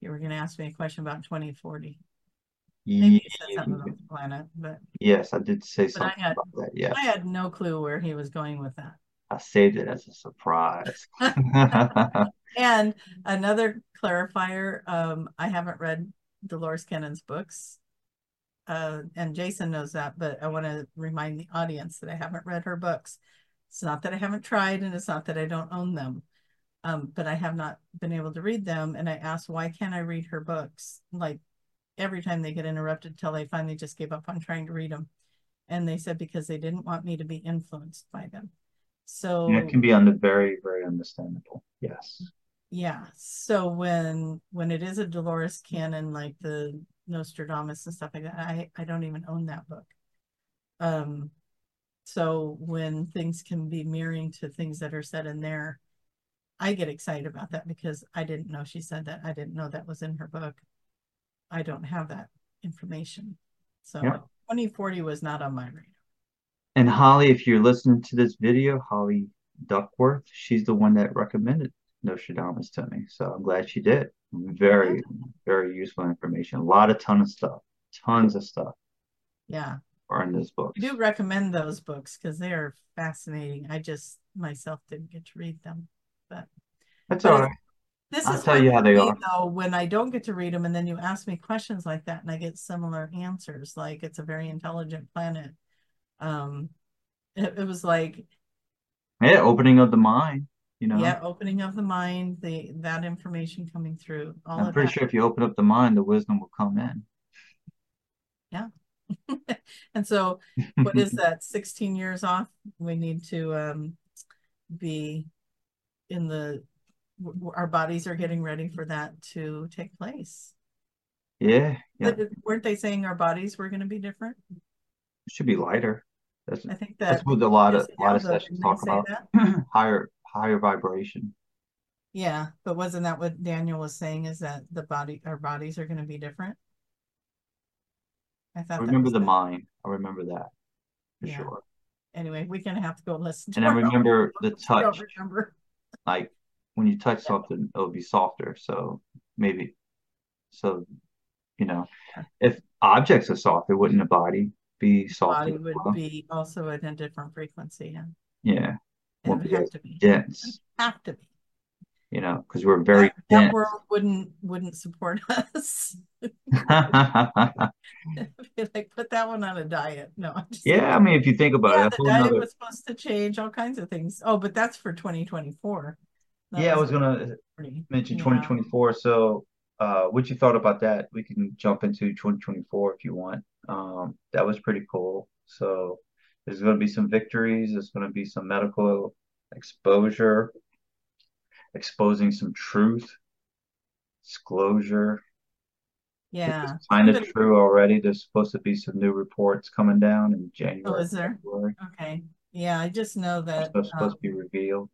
You were going to ask me a question about 2040. Maybe you said something about the planet, but Yes, I did say I something had about that. I had no clue where he was going with that. I saved it as a surprise. *laughs* *laughs* And another clarifier, um, I haven't read Dolores Cannon's books. Uh, and Jason knows that, but I want to remind the audience that I haven't read her books. It's not that I haven't tried, and it's not that I don't own them, um, but I have not been able to read them. And I asked, why can't I read her books? Like every time they get interrupted, till they finally just gave up on trying to read them. And they said because they didn't want me to be influenced by them. So it can be under very, very understandable. Yes. yeah so when when it is a dolores cannon like the nostradamus and stuff like that i i don't even own that book um so when things can be mirroring to things that are said in there i get excited about that because i didn't know she said that i didn't know that was in her book i don't have that information so Yeah. 2040 was not on my radar And Holly, if you're listening to this video, Holly Duckworth, she's the one that recommended Nostradamus to me. So I'm glad she did. Very, very useful information. A lot of ton of stuff, tons of stuff. Yeah. Are in this book. I do recommend those books because they are fascinating. I just myself didn't get to read them, but that's but all right. This I'll is tell you how they me, are. Though, when I don't get to read them, and then you ask me questions like that, and I get similar answers, like it's a very intelligent planet. Um, it, it was like, yeah, opening of the mind. You know, yeah, opening of the mind, the that information coming through. All I'm pretty that. sure if you open up the mind, the wisdom will come in. Yeah. *laughs* and so, what is *laughs* that? 16 years off. We need to um, be in the our bodies are getting ready for that to take place. Yeah, yeah. But uh, weren't they saying our bodies were going to be different? It should be lighter. That's, I think that that's what a lot of a lot of sessions talk about. *clears throat* higher higher vibration. Yeah, but wasn't that what Daniel was saying? Is that the body, our bodies are going to be different? I thought. I remember the mind. I remember that for yeah. sure. Anyway, we're gonna have to go listen. and I remember the *laughs* touch. Remember. Like when you touch something, it'll be softer. So maybe, so you know, if objects are soft, it wouldn't a body be soft? Body would well? be also at a different frequency. Yeah. Yeah. It would have to be dense. Have to be. You know, because we're very that, that world wouldn't wouldn't support *laughs* us. *laughs* *laughs* like put that one on a diet. No. yeah, I mean, if you think about yeah, it, the diet another... was supposed to change all kinds of things. Oh, but that's for 2024. That yeah, I was gonna pretty, mention yeah. 2024. So, uh, what you thought about that? We can jump into 2024 if you want. Um, that was pretty cool. So, there's going to be some victories. There's going to be some medical exposure, exposing some truth, disclosure. Yeah, kind of true already. There's supposed to be some new reports coming down in January. Oh, is there? February. Okay. Yeah, I just know that it's supposed um, to be revealed.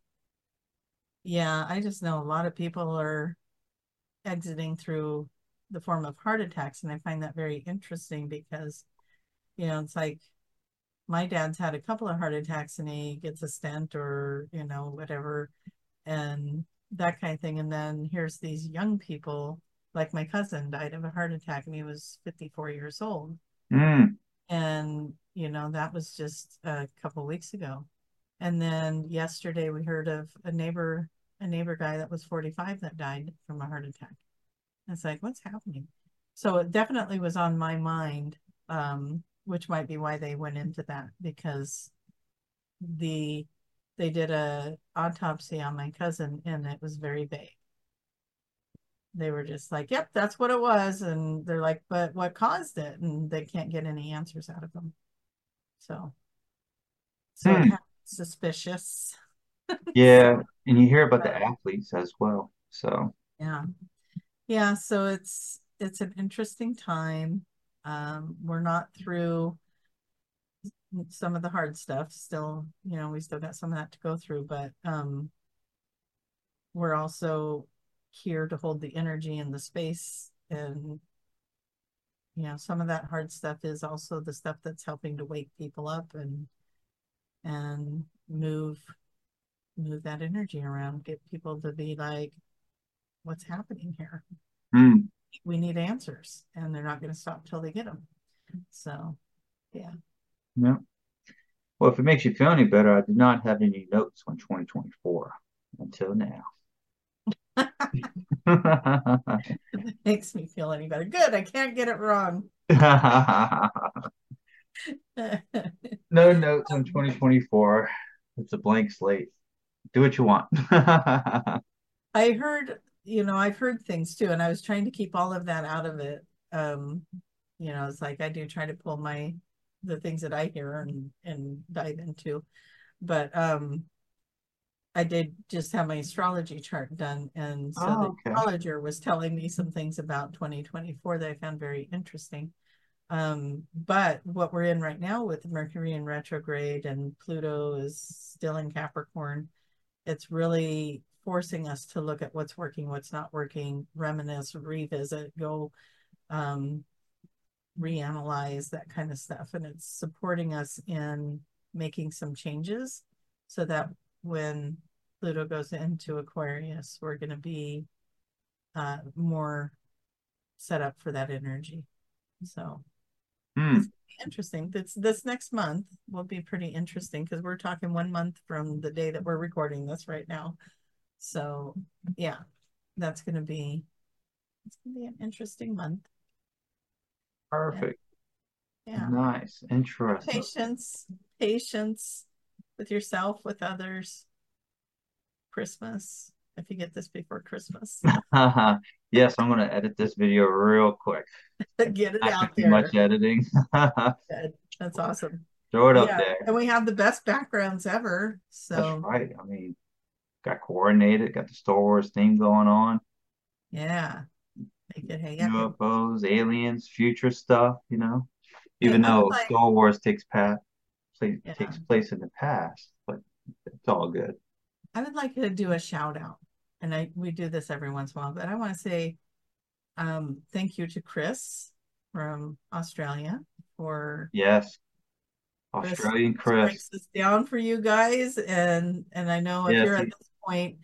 Yeah, I just know a lot of people are exiting through the form of heart attacks, and I find that very interesting because, you know, it's like my dad's had a couple of heart attacks and he gets a stent or, you know, whatever, and that kind of thing. And then here's these young people, like my cousin died of a heart attack and he was 54 years old. Mm. And, you know, that was just a couple weeks ago. And then yesterday we heard of a neighbor a neighbor guy that was 45 that died from a heart attack. It's like, what's happening? So it definitely was on my mind, um, which might be why they went into that because the they did a autopsy on my cousin and it was very vague. They were just like, "Yep, that's what it was," and they're like, "But what caused it?" And they can't get any answers out of them. So, so hmm. suspicious. Yeah, and you hear about the athletes as well. So yeah, yeah. So it's it's an interesting time. Um, we're not through some of the hard stuff. Still, you know, we still got some of that to go through, but um, we're also here to hold the energy and the space and you know some of that hard stuff is also the stuff that's helping to wake people up and and move move that energy around, get people to be like, what's happening here? Mm. We need answers, and they're not going to stop till they get them. So, yeah. Yeah. Well, if it makes you feel any better, I did not have any notes on 2024 until now. *laughs* it makes me feel any better. Good. I can't get it wrong. *laughs* *laughs* no notes on 2024. It's a blank slate do what you want. *laughs* I heard, you know, I've heard things too, and I was trying to keep all of that out of it. Um, you know, it's like I do try to pull my the things that I hear and and dive into, but um, I did just have my astrology chart done, and so oh, the astrologer was telling me some things about 2024 that I found very interesting. Um, but what we're in right now with Mercury in retrograde and Pluto is still in Capricorn, it's really forcing us to look at what's working, what's not working, reminisce, revisit, go um, reanalyze that kind of stuff. And it's supporting us in making some changes so that when Pluto goes into Aquarius, we're going to be uh, more set up for that energy. So Hmm. It's interesting. This this next month will be pretty interesting because we're talking one month from the day that we're recording this right now. So yeah, that's going to be it's going to be an interesting month. Perfect. Yeah. Nice. Interesting. Patience, patience with yourself, with others. Christmas, if you get this before Christmas, *laughs* Yes, I'm gonna edit this video real quick. *laughs* get it out there. Not out too much editing. *laughs* That's awesome. Throw it up there. and we have the best backgrounds ever. So That's right. I mean, got coordinated, got the Star Wars theme going on, yeah, make it hang up. UFOs, aliens, future stuff, you know. Even would though like, Star Wars takes pa place yeah, takes place in the past, but it's all good. I would like to do a shout out, and I we do this every once in a while, but I want to say um thank you to Chris from Australia for Yes, Australian Chris breaks this down for you guys, and and I know if Yes, you're at this point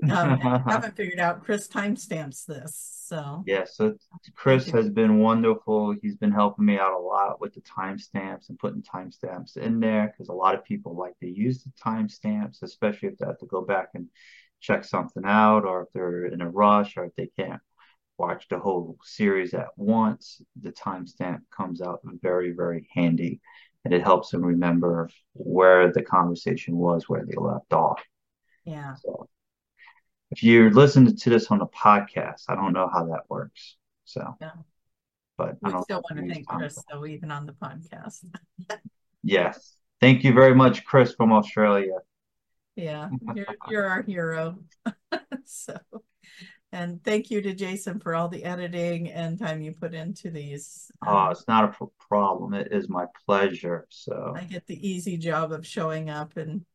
*laughs* um haven't figured out, Chris timestamps this, so. Yes, so Chris has been wonderful. He's been helping me out a lot with the timestamps and putting timestamps in there because a lot of people like to use the timestamps, especially if they have to go back and check something out or if they're in a rush or if they can't watch the whole series at once. The timestamp comes out very, very handy and it helps them remember where the conversation was, where they left off. Yeah, So if you're listening to this on a podcast, I don't know how that works. So yeah. but I We don't still want to thank Chris though, even on the podcast. *laughs* Yes. Thank you very much, Chris from Australia. Yeah, *laughs* you're you're our hero. *laughs* So, and thank you to Jason for all the editing and time you put into these. Oh, it's not a problem. It is my pleasure. So I get the easy job of showing up and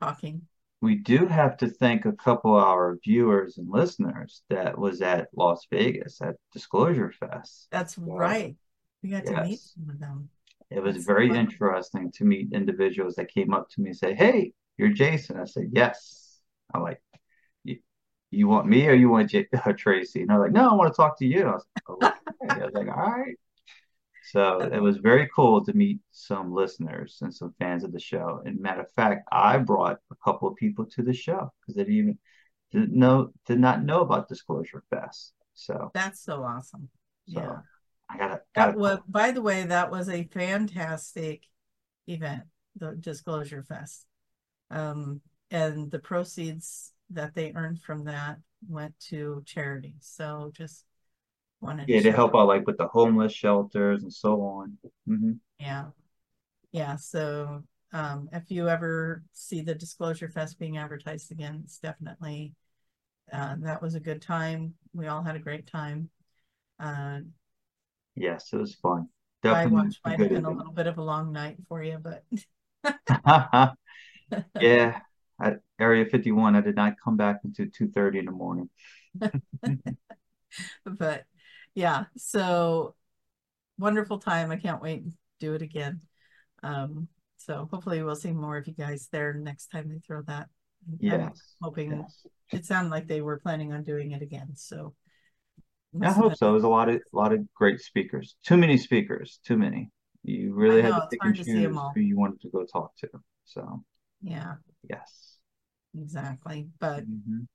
talking. we do have to thank a couple of our viewers and listeners that was at Las Vegas at Disclosure Fest. That's right. We got to meet some of them. it was That's very fun. interesting to meet individuals that came up to me and say, "Hey, you're Jason." I said, "Yes." I'm like, "You, you want me or you want J *laughs* Tracie?" And they're like, "No, I want to talk to you." I was like, "Okay." *laughs* I was like, "All right." So it was very cool to meet some listeners and some fans of the show. And matter of fact, I brought a couple of people to the show because they didn't even didn't know did not know about Disclosure Fest. So That's so awesome. Yeah. I got a got That was, by the way, that was a fantastic event, the Disclosure Fest. Um, and the proceeds that they earned from that went to charity. So just wanted to yeah to shout help out. like with the homeless shelters and so on. hmm Yeah. Yeah. So um, if you ever see the Disclosure Fest being advertised again, it's definitely uh, that was a good time. We all had a great time. Uh, Yes, it was fun. I Definitely watched might have been a little bit of a long night for you, but *laughs* *laughs* *laughs* Yeah, *laughs* at Area 51, I did not come back until 2:30 in the morning. *laughs* but yeah, so wonderful time. I can't wait to do it again. Um, so hopefully we'll see more of you guys there next time they throw that. I'm hoping yes. it sounded like they were planning on doing it again. So I hope so. There's a lot of a lot of great speakers. Too many speakers, too many. You really had to pick and hard to see them choose who you wanted to go talk to. So, Yeah, yes. exactly. But hmm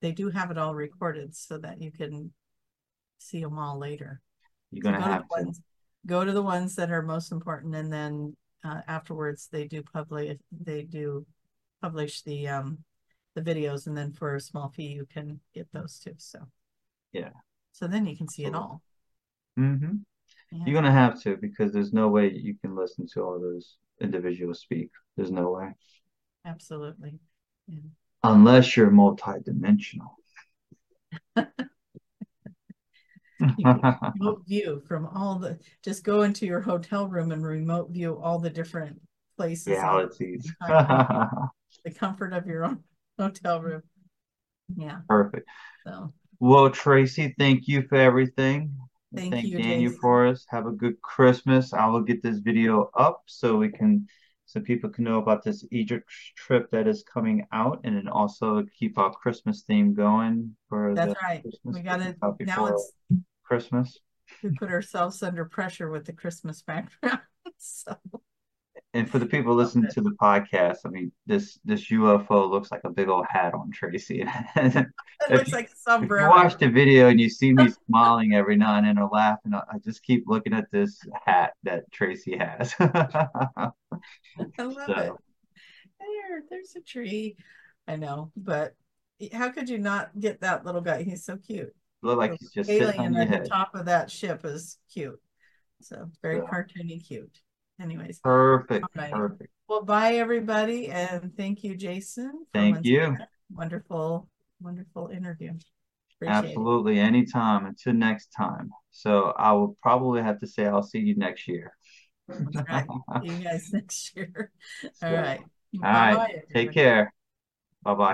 they do have it all recorded so that you can see them all later. You're gonna go to the have to. ones, go to the ones that are most important, and then uh, afterwards they do publish they do publish the um the videos, and then for a small fee you can get those too. So Yeah, so then you can see it all. hmm Yeah, You're gonna have to because there's no way you can listen to all those individuals speak. There's no way. absolutely. Yeah. Unless you're multidimensional. You remote view from all the just go into your hotel room and remote view all the different places Realities. *laughs* *laughs* the comfort of your own hotel room. Yeah. Perfect. So Well, Tracie, thank you for everything. Thank Thank you, Daniel Jason. for us. Have a good Christmas. I will get this video up so we can so people can know about this Egypt trip that is coming out, and then also keep our Christmas theme going for That's the right. Christmas We got to now. It's Christmas. we put ourselves under pressure with the Christmas background. *laughs* so And for the people listening to the podcast, I mean, this this UFO looks like a big old hat on Tracie. *laughs* It looks you like a if you sombrero. watch the video and you see me *laughs* smiling every now and then or laughing, I I just keep looking at this hat that Tracie has. *laughs* I love it. There, there's a tree. I know, but how could you not get that little guy? He's so cute. look like he's just on alien your at the top of that ship is cute. So very So cartoony cute. Anyways, perfect, all right. perfect. Well, bye everybody, and thank you, Jason, Thank you. Wonderful, wonderful interview. Appreciate it. Absolutely. Anytime. Until next time. So I will probably have to say I'll see you next year. That's right. *laughs* See you guys *laughs* next year. All right. all right. Take care. Bye bye.